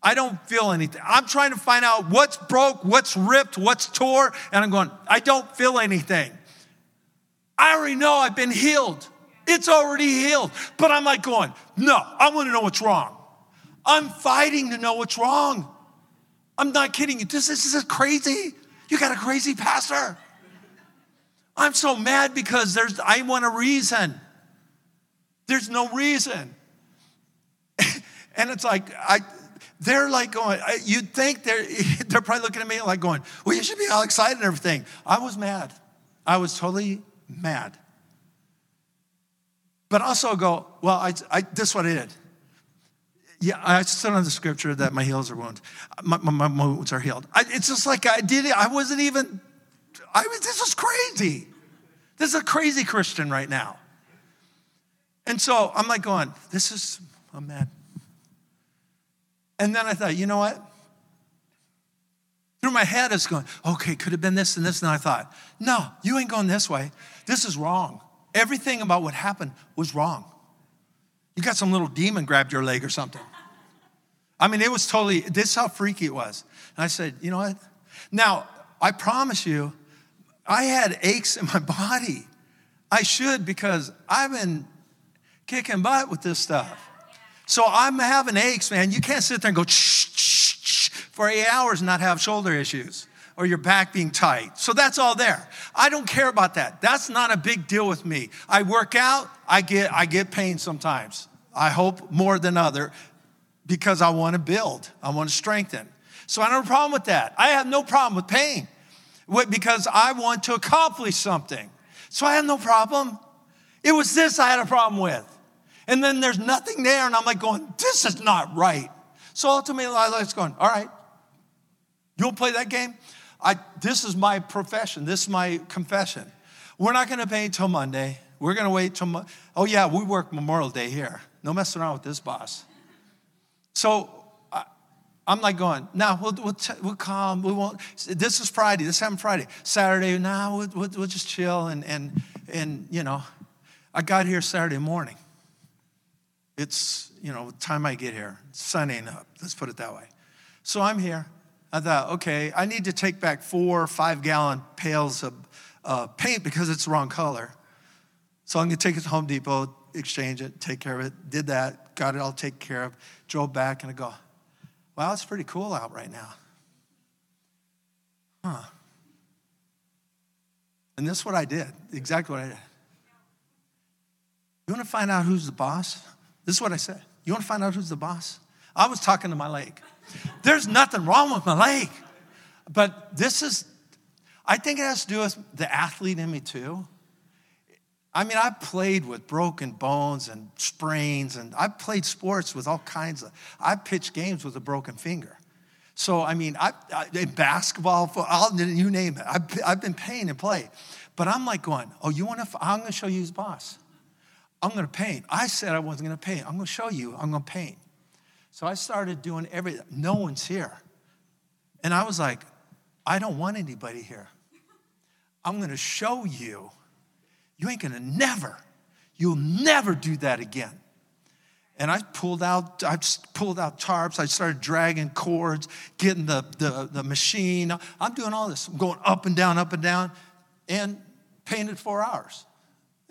I don't feel anything. I'm trying to find out what's broke, what's ripped, what's tore, and I'm going, I don't feel anything. I already know I've been healed. It's already healed. But I'm like going, no, I want to know what's wrong. I'm fighting to know what's wrong. I'm not kidding you. This, this is crazy. You got a crazy pastor. I'm so mad because there's I want a reason. There's no reason. and it's like I they're like going, you'd think they're, they're probably looking at me like going, well, you should be all excited and everything. I was mad. I was totally mad. But also go, well, I, I, this is what I did. Yeah, I stood on the scripture that my heels are wounds. My, my, my wounds are healed. I, it's just like I did it. I wasn't even, I was, this is crazy. This is a crazy Christian right now. And so I'm like going, this is, oh, I'm mad. And then I thought, you know what? Through my head, it's going, okay, could have been this and this. And I thought, no, you ain't going this way. This is wrong. Everything about what happened was wrong. You got some little demon grabbed your leg or something. I mean, it was totally, this is how freaky it was. And I said, you know what? Now, I promise you, I had aches in my body. I should because I've been kicking butt with this stuff. So I'm having aches, man. You can't sit there and go shh, shh, shh, for eight hours and not have shoulder issues or your back being tight. So that's all there. I don't care about that. That's not a big deal with me. I work out, I get I get pain sometimes. I hope more than other because I want to build. I want to strengthen. So I don't have a problem with that. I have no problem with pain because I want to accomplish something. So I have no problem. It was this I had a problem with. And then there's nothing there, and I'm like going, this is not right. So ultimately, I was going, all right, you want to play that game? I, this is my profession. This is my confession. We're not going to pay until Monday. We're going to wait till, Mo- oh yeah, we work Memorial Day here. No messing around with this boss. So I, am like going, now we'll, we'll, t- we'll calm. We won't, this is Friday. This happened Friday. Saturday, now nah, we'll, we'll, we'll just chill. And, and, and, you know, I got here Saturday morning. It's, you know, the time I get here, sun ain't up. Let's put it that way. So I'm here. I thought, okay, I need to take back four five gallon pails of uh, paint because it's the wrong color. So I'm gonna take it to Home Depot, exchange it, take care of it. Did that, got it all taken care of. Drove back and I go, wow, it's pretty cool out right now. Huh. And this is what I did, exactly what I did. You wanna find out who's the boss? This is what I said. You want to find out who's the boss? I was talking to my leg. There's nothing wrong with my leg. But this is, I think it has to do with the athlete in me too. I mean, I've played with broken bones and sprains, and I've played sports with all kinds of, I've pitched games with a broken finger. So, I mean, I, I basketball, I'll, you name it, I've, I've been paying and play. But I'm like going, oh, you want to, I'm going to show you who's boss. I'm going to paint. I said I wasn't going to paint. I'm going to show you. I'm going to paint. So I started doing everything. No one's here. And I was like, I don't want anybody here. I'm going to show you. You ain't to never, you'll never do that again. And I pulled out, I pulled out tarps. I started dragging cords, getting the, the, the machine. I'm doing all this. I'm going up and down, up and down, and painted four hours.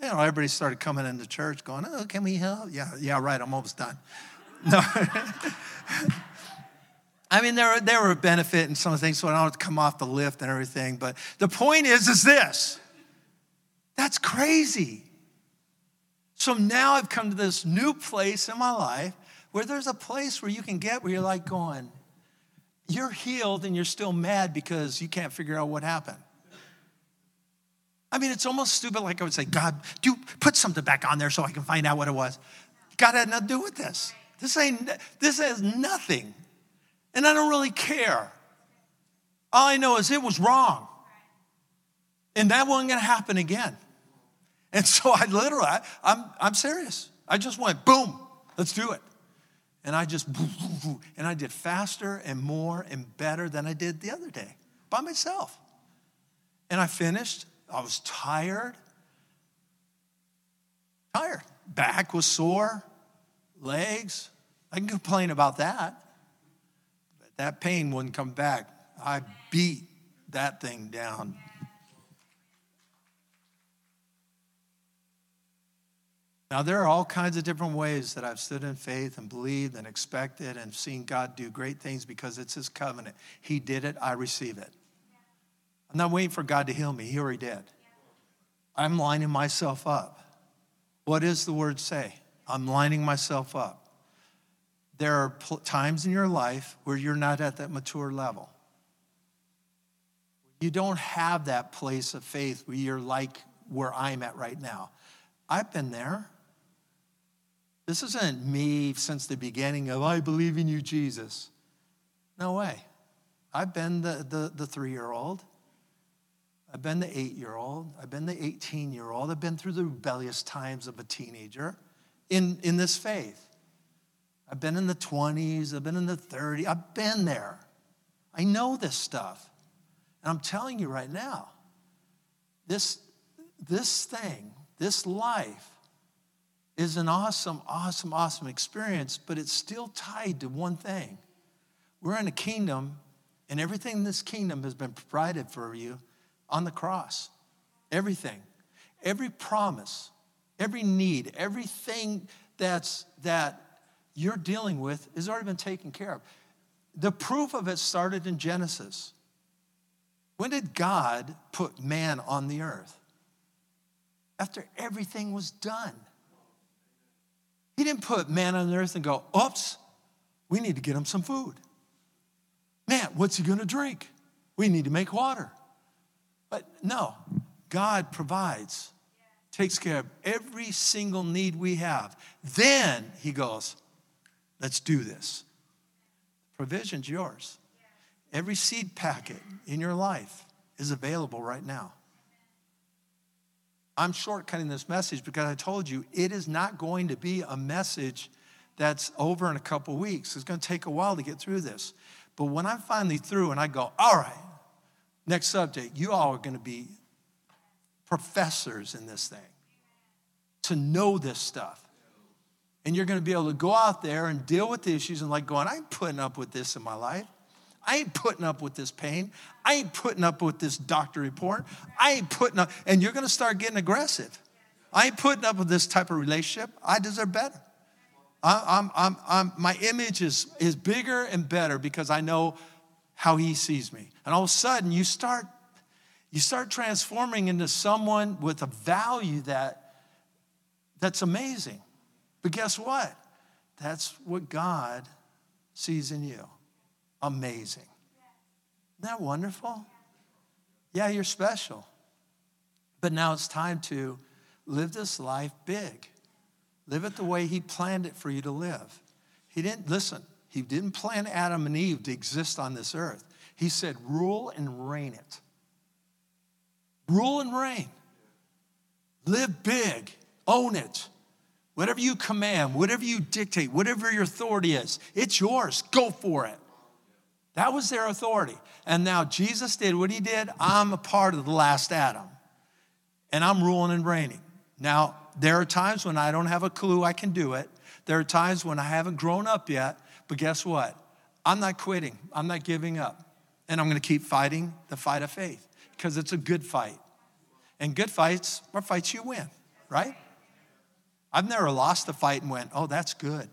You know, everybody started coming into church going, oh, can we help? Yeah, yeah, right, I'm almost done. No. I mean, there, there were benefit in some things, so I don't have to come off the lift and everything. But the point is, is this. That's crazy. So now I've come to this new place in my life where there's a place where you can get where you're like going, you're healed and you're still mad because you can't figure out what happened. I mean, it's almost stupid. Like I would say, God, do put something back on there so I can find out what it was. God had nothing to do with this. This ain't. This has nothing, and I don't really care. All I know is it was wrong, and that wasn't going to happen again. And so I literally, I, I'm, I'm serious. I just went, boom, let's do it. And I just, and I did faster and more and better than I did the other day by myself. And I finished. I was tired. Tired. Back was sore, legs. I can complain about that. But that pain wouldn't come back. I beat that thing down Now, there are all kinds of different ways that I've stood in faith and believed and expected and seen God do great things because it's His covenant. He did it, I receive it. I'm not waiting for God to heal me, He already did. I'm lining myself up. What does the word say? I'm lining myself up. There are pl- times in your life where you're not at that mature level. You don't have that place of faith where you're like where I'm at right now. I've been there. This isn't me since the beginning of, I believe in you, Jesus. No way. I've been the, the, the three year old. I've been the eight year old. I've been the 18 year old. I've been through the rebellious times of a teenager in, in this faith. I've been in the 20s. I've been in the 30s. I've been there. I know this stuff. And I'm telling you right now, this, this thing, this life, is an awesome, awesome, awesome experience, but it's still tied to one thing. We're in a kingdom, and everything in this kingdom has been provided for you on the cross. Everything. Every promise, every need, everything that's that you're dealing with has already been taken care of. The proof of it started in Genesis. When did God put man on the earth? After everything was done. He didn't put man on the earth and go, oops, we need to get him some food. Man, what's he gonna drink? We need to make water. But no, God provides, takes care of every single need we have. Then he goes, let's do this. Provision's yours. Every seed packet in your life is available right now. I'm shortcutting this message because I told you it is not going to be a message that's over in a couple weeks. It's going to take a while to get through this. But when I'm finally through and I go, all right, next subject, you all are going to be professors in this thing to know this stuff. And you're going to be able to go out there and deal with the issues and like going, I'm putting up with this in my life. I ain't putting up with this pain. I ain't putting up with this doctor report. I ain't putting up, and you're gonna start getting aggressive. I ain't putting up with this type of relationship. I deserve better. I, am I'm, I'm, my image is, is bigger and better because I know how he sees me. And all of a sudden, you start, you start transforming into someone with a value that, that's amazing. But guess what? That's what God sees in you amazing. Isn't that wonderful? Yeah, you're special. But now it's time to live this life big. Live it the way He planned it for you to live. He didn't, listen, He didn't plan Adam and Eve to exist on this earth. He said, rule and reign it. Rule and reign. Live big. Own it. Whatever you command, whatever you dictate, whatever your authority is, it's yours. Go for it. That was their authority. And now Jesus did what he did. I'm a part of the last Adam. And I'm ruling and reigning. Now, there are times when I don't have a clue I can do it. There are times when I haven't grown up yet. But guess what? I'm not quitting. I'm not giving up. And I'm going to keep fighting the fight of faith because it's a good fight. And good fights are fights you win, right? I've never lost a fight and went, oh, that's good.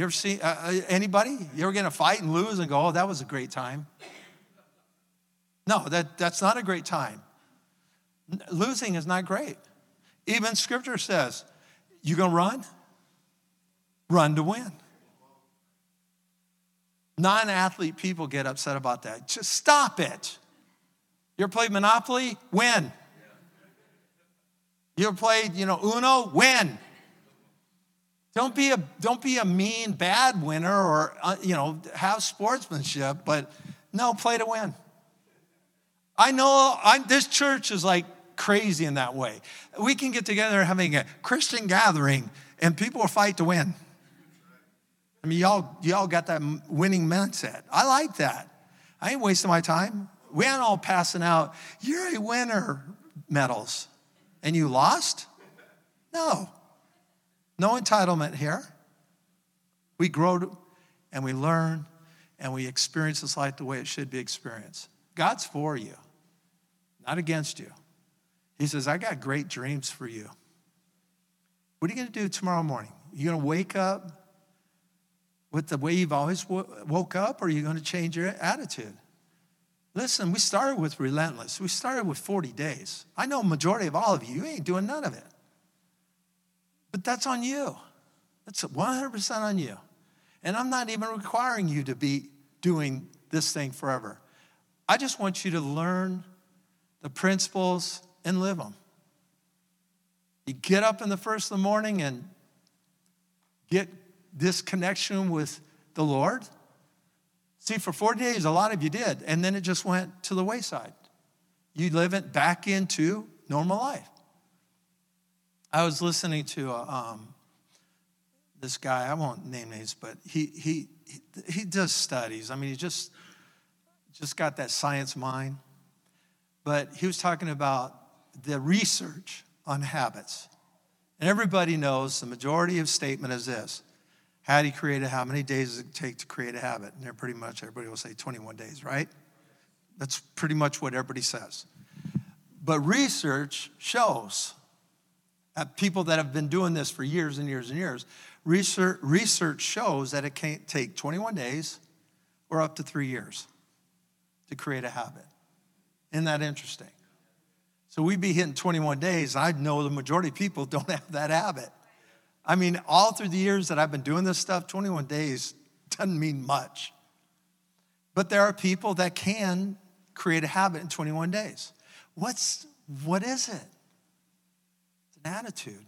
You ever see uh, uh, anybody? You ever get in a fight and lose and go, oh, that was a great time? No, that, that's not a great time. Losing is not great. Even scripture says, you gonna run? Run to win. Non athlete people get upset about that. Just stop it. You ever played Monopoly? Win. You ever played, you know, Uno? Win. Don't be a, don't be a mean, bad winner or, uh, you know, have sportsmanship, but no, play to win. I know I'm, this church is like crazy in that way. We can get together having a Christian gathering and people will fight to win. I mean, y'all, y'all got that winning mindset. I like that. I ain't wasting my time. We ain't all passing out, you're a winner medals. And you lost? No. No entitlement here. We grow and we learn and we experience this life the way it should be experienced. God's for you, not against you. He says, I got great dreams for you. What are you going to do tomorrow morning? You going to wake up with the way you've always woke up, or are you going to change your attitude? Listen, we started with relentless. We started with 40 days. I know majority of all of you, you ain't doing none of it. But that's on you. That's 100% on you. And I'm not even requiring you to be doing this thing forever. I just want you to learn the principles and live them. You get up in the first of the morning and get this connection with the Lord. See, for 40 days, a lot of you did, and then it just went to the wayside. You live it back into normal life. I was listening to um, this guy, I won't name names, but he, he, he, does studies. I mean, he just, just got that science mind. But he was talking about the research on habits. And everybody knows the majority of statement is this. How do you create a habit? How many days does it take to create a habit? And they're pretty much, everybody will say 21 days, right? That's pretty much what everybody says. But research shows, Uh, people that have been doing this for years and years and years, research, research shows that it can take 21 days or up to three years to create a habit. Isn't that interesting? So we'd be hitting 21 days. I know the majority of people don't have that habit. I mean, all through the years that I've been doing this stuff, 21 days doesn't mean much. But there are people that can create a habit in 21 days. What's what is it? An attitude.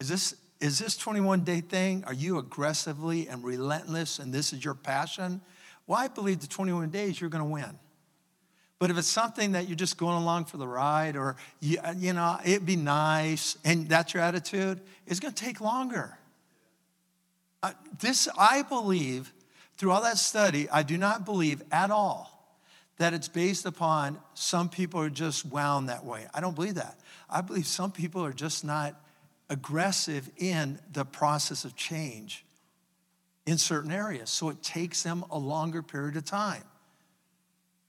Is this is this 21 day thing? Are you aggressively and relentless and this is your passion? Well, I believe the 21 days you're going to win. But if it's something that you're just going along for the ride or, you, you know, it'd be nice and that's your attitude, it's going to take longer. Uh, this, I believe, through all that study, I do not believe at all that it's based upon some people are just wound that way. I don't believe that. I believe some people are just not aggressive in the process of change in certain areas. So it takes them a longer period of time.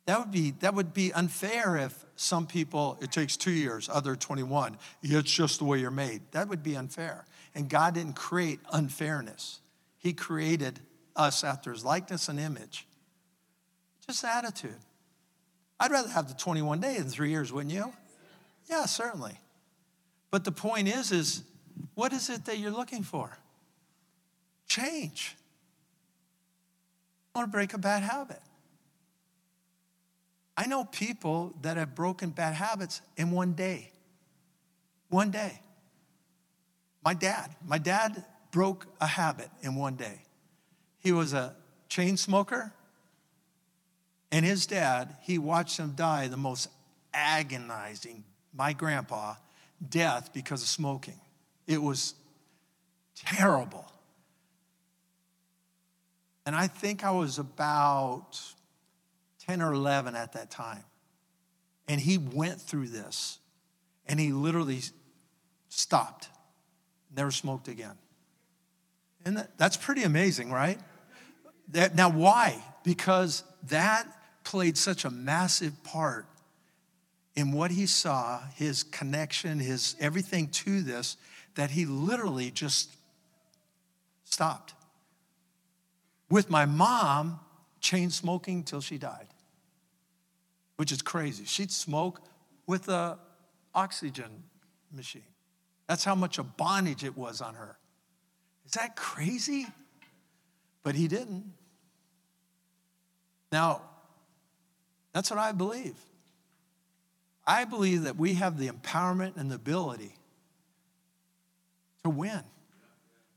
That would be, that would be unfair if some people, it takes two years, other 21. It's just the way you're made. That would be unfair. And God didn't create unfairness, He created us after His likeness and image. Just attitude. I'd rather have the 21 day than three years, wouldn't you? Yeah, certainly. But the point is, is what is it that you're looking for? Change. I want to break a bad habit. I know people that have broken bad habits in one day. One day. My dad, my dad broke a habit in one day. He was a chain smoker, and his dad, he watched him die the most agonizing, my grandpa, death because of smoking. It was terrible. And I think I was about 10 or 11 at that time. And he went through this and he literally stopped, never smoked again. And that, that's pretty amazing, right? That, now, why? Because that played such a massive part in what he saw, his connection, his everything to this, that he literally just stopped. With my mom, chain smoking till she died which is crazy. She'd smoke with a oxygen machine. That's how much a bondage it was on her. Is that crazy? But he didn't. Now, that's what I believe. I believe that we have the empowerment and the ability to win.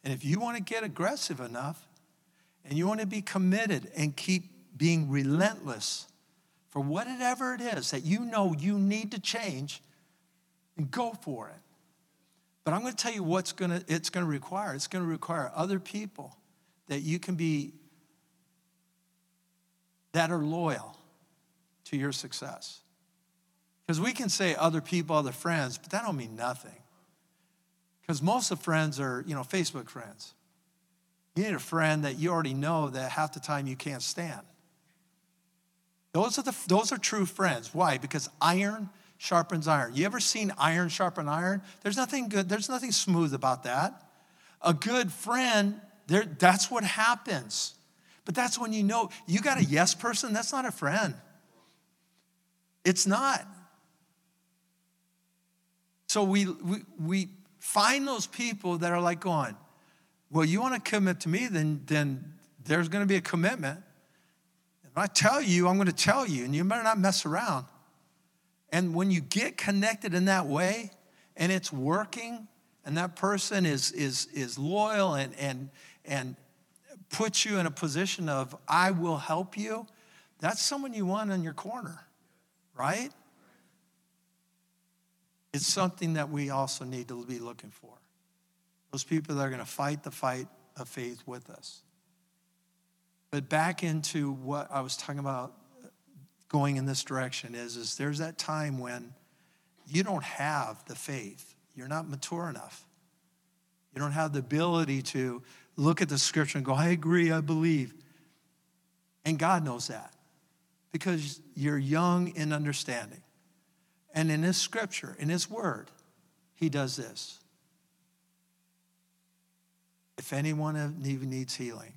And if you want to get aggressive enough and you want to be committed and keep being relentless, for whatever it is that you know you need to change, and go for it. But I'm going to tell you what's going to it's going to require. It's going to require other people that you can be that are loyal to your success. Because we can say other people, other friends, but that don't mean nothing. Because most of friends are, you know, Facebook friends. You need a friend that you already know that half the time you can't stand. Those are, the, those are true friends. Why? Because iron sharpens iron. You ever seen iron sharpen iron? There's nothing good, there's nothing smooth about that. A good friend, that's what happens. But that's when you know you got a yes person, that's not a friend. It's not. So we, we, we find those people that are like going, well, you want to commit to me, then, then there's going to be a commitment. If I tell you, I'm going to tell you, and you better not mess around. And when you get connected in that way, and it's working, and that person is, is, is loyal and, and, and puts you in a position of, I will help you, that's someone you want in your corner, right? It's something that we also need to be looking for. Those people that are going to fight the fight of faith with us. But back into what I was talking about going in this direction is, is there's that time when you don't have the faith. You're not mature enough. You don't have the ability to look at the scripture and go, I agree, I believe. And God knows that because you're young in understanding. And in His scripture, in His word, He does this. If anyone even needs healing,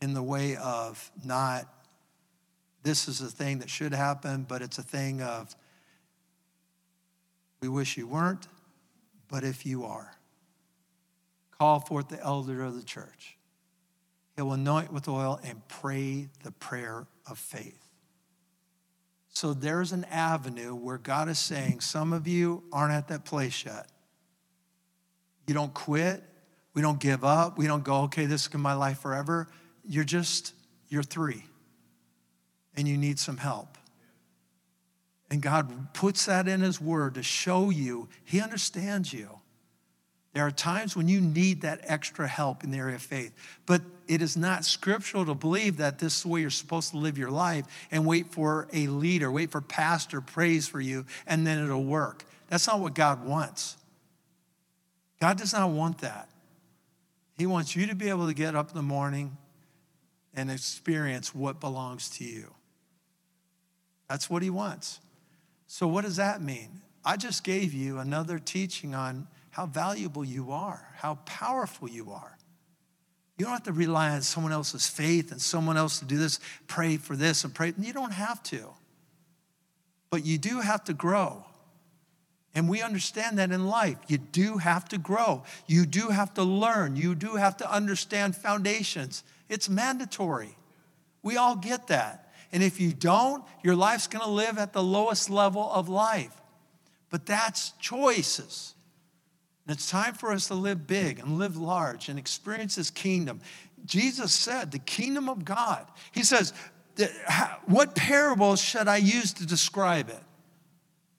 in the way of not, this is a thing that should happen, but it's a thing of, we wish you weren't, but if you are, call forth the elder of the church. He will anoint with oil and pray the prayer of faith. So there's an avenue where God is saying, some of you aren't at that place yet. You don't quit. We don't give up. We don't go, okay, this is my life forever. You're just, you're three, and you need some help. And God puts that in His Word to show you He understands you. There are times when you need that extra help in the area of faith, but it is not scriptural to believe that this is the way you're supposed to live your life and wait for a leader, wait for pastor praise for you, and then it'll work. That's not what God wants. God does not want that. He wants you to be able to get up in the morning and experience what belongs to you. That's what he wants. So, what does that mean? I just gave you another teaching on how valuable you are, how powerful you are. You don't have to rely on someone else's faith and someone else to do this, pray for this and pray. You don't have to. But you do have to grow. And we understand that in life. You do have to grow. You do have to learn. You do have to understand foundations. It's mandatory. We all get that. And if you don't, your life's going to live at the lowest level of life. But that's choices. And it's time for us to live big and live large and experience His kingdom. Jesus said, the kingdom of God. He says, What parable should I use to describe it?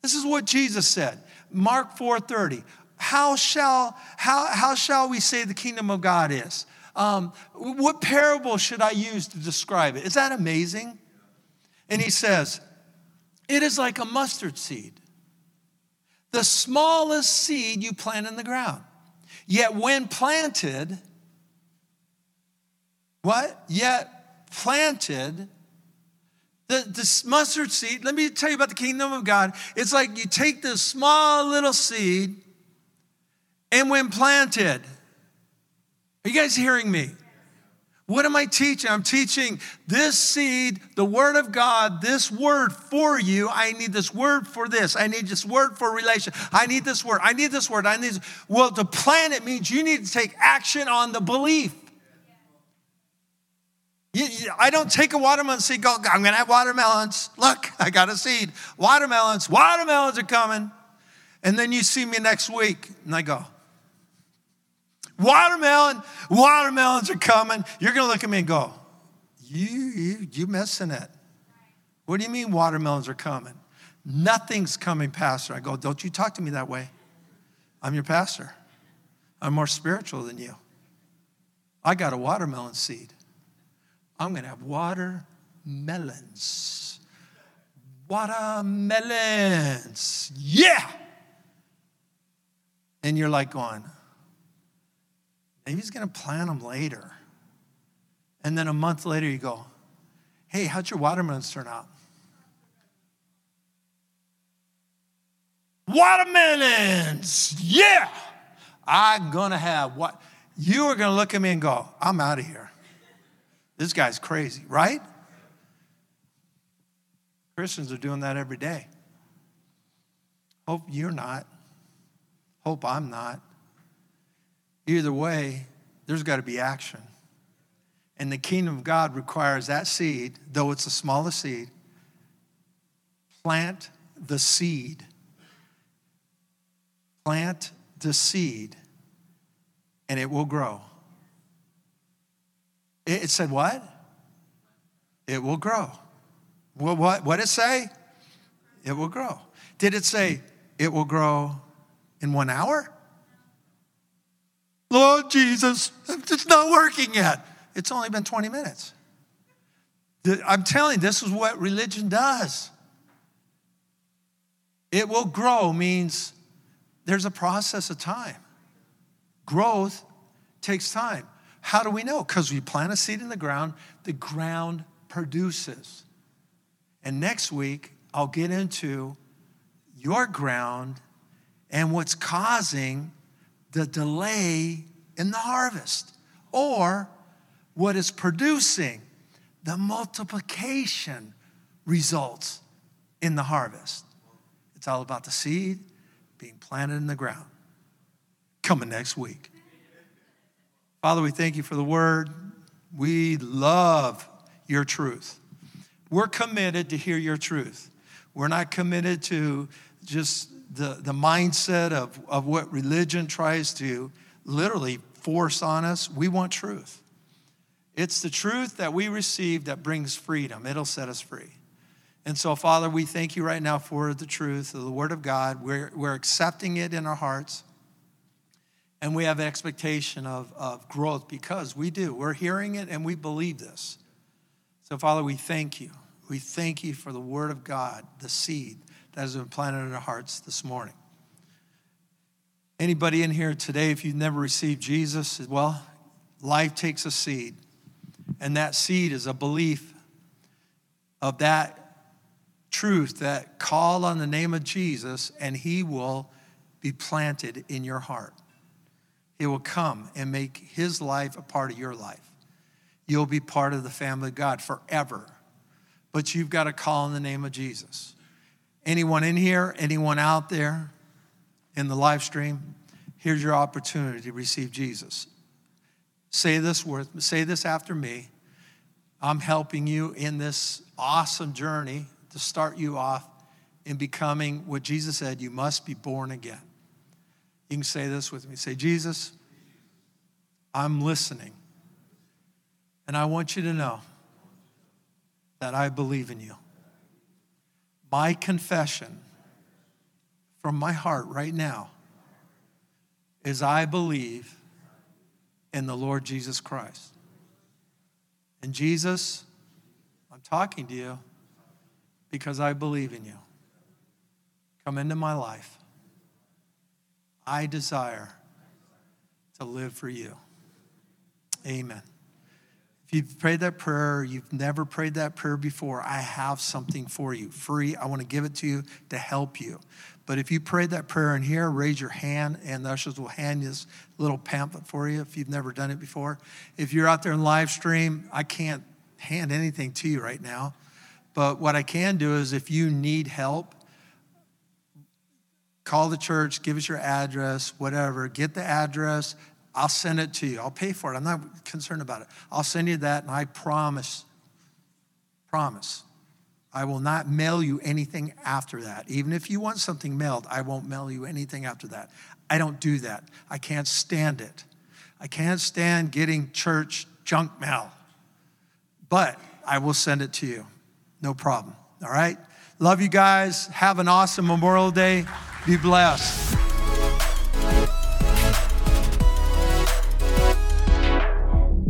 This is what Jesus said. Mark 4:30. How shall, how, how shall we say the kingdom of God is? Um, what parable should I use to describe it? Is that amazing? And he says, It is like a mustard seed, the smallest seed you plant in the ground. Yet when planted, what? Yet planted, the, this mustard seed, let me tell you about the kingdom of God. It's like you take this small little seed, and when planted, are you guys hearing me? What am I teaching? I'm teaching this seed, the word of God, this word for you. I need this word for this. I need this word for relation. I need this word. I need this word. I need this. Well, to plant it means you need to take action on the belief. You, you, I don't take a watermelon seed, go, I'm going to have watermelons. Look, I got a seed. Watermelons, watermelons are coming. And then you see me next week, and I go, watermelon, watermelons are coming. You're going to look at me and go, you, you, you missing it. What do you mean watermelons are coming? Nothing's coming, Pastor. I go, don't you talk to me that way. I'm your pastor. I'm more spiritual than you. I got a watermelon seed. I'm going to have watermelons. Watermelons. Yeah. And you're like going, maybe he's going to plant them later. And then a month later, you go, hey, how'd your watermelons turn out? Watermelons. Yeah. I'm going to have what? You are going to look at me and go, I'm out of here. This guy's crazy, right? Christians are doing that every day. Hope you're not. Hope I'm not. Either way, there's got to be action. And the kingdom of God requires that seed, though it's the smallest seed, plant the seed. Plant the seed, and it will grow. It said what? It will grow. What what did it say? It will grow. Did it say it will grow in one hour? Lord Jesus, it's not working yet. It's only been 20 minutes. I'm telling you, this is what religion does. It will grow means there's a process of time. Growth takes time. How do we know? Because we plant a seed in the ground, the ground produces. And next week, I'll get into your ground and what's causing the delay in the harvest or what is producing the multiplication results in the harvest. It's all about the seed being planted in the ground. Coming next week. Father, we thank you for the word. We love your truth. We're committed to hear your truth. We're not committed to just the, the mindset of, of what religion tries to literally force on us. We want truth. It's the truth that we receive that brings freedom, it'll set us free. And so, Father, we thank you right now for the truth of the Word of God. We're, we're accepting it in our hearts. And we have expectation of, of growth because we do. We're hearing it and we believe this. So, Father, we thank you. We thank you for the Word of God, the seed that has been planted in our hearts this morning. Anybody in here today, if you've never received Jesus, well, life takes a seed. And that seed is a belief of that truth that call on the name of Jesus and he will be planted in your heart. He will come and make his life a part of your life. You'll be part of the family of God forever. But you've got to call in the name of Jesus. Anyone in here, anyone out there in the live stream, here's your opportunity to receive Jesus. Say this word, say this after me. I'm helping you in this awesome journey to start you off in becoming what Jesus said, you must be born again. You can say this with me. Say, Jesus, I'm listening. And I want you to know that I believe in you. My confession from my heart right now is I believe in the Lord Jesus Christ. And Jesus, I'm talking to you because I believe in you. Come into my life. I desire to live for you. Amen. If you've prayed that prayer, you've never prayed that prayer before, I have something for you free. I want to give it to you to help you. But if you prayed that prayer in here, raise your hand and the ushers will hand you this little pamphlet for you if you've never done it before. If you're out there in live stream, I can't hand anything to you right now. But what I can do is if you need help, call the church, give us your address, whatever, get the address. I'll send it to you. I'll pay for it. I'm not concerned about it. I'll send you that, and I promise, promise, I will not mail you anything after that. Even if you want something mailed, I won't mail you anything after that. I don't do that. I can't stand it. I can't stand getting church junk mail. But I will send it to you. No problem. All right? Love you guys. Have an awesome Memorial Day. Be blessed.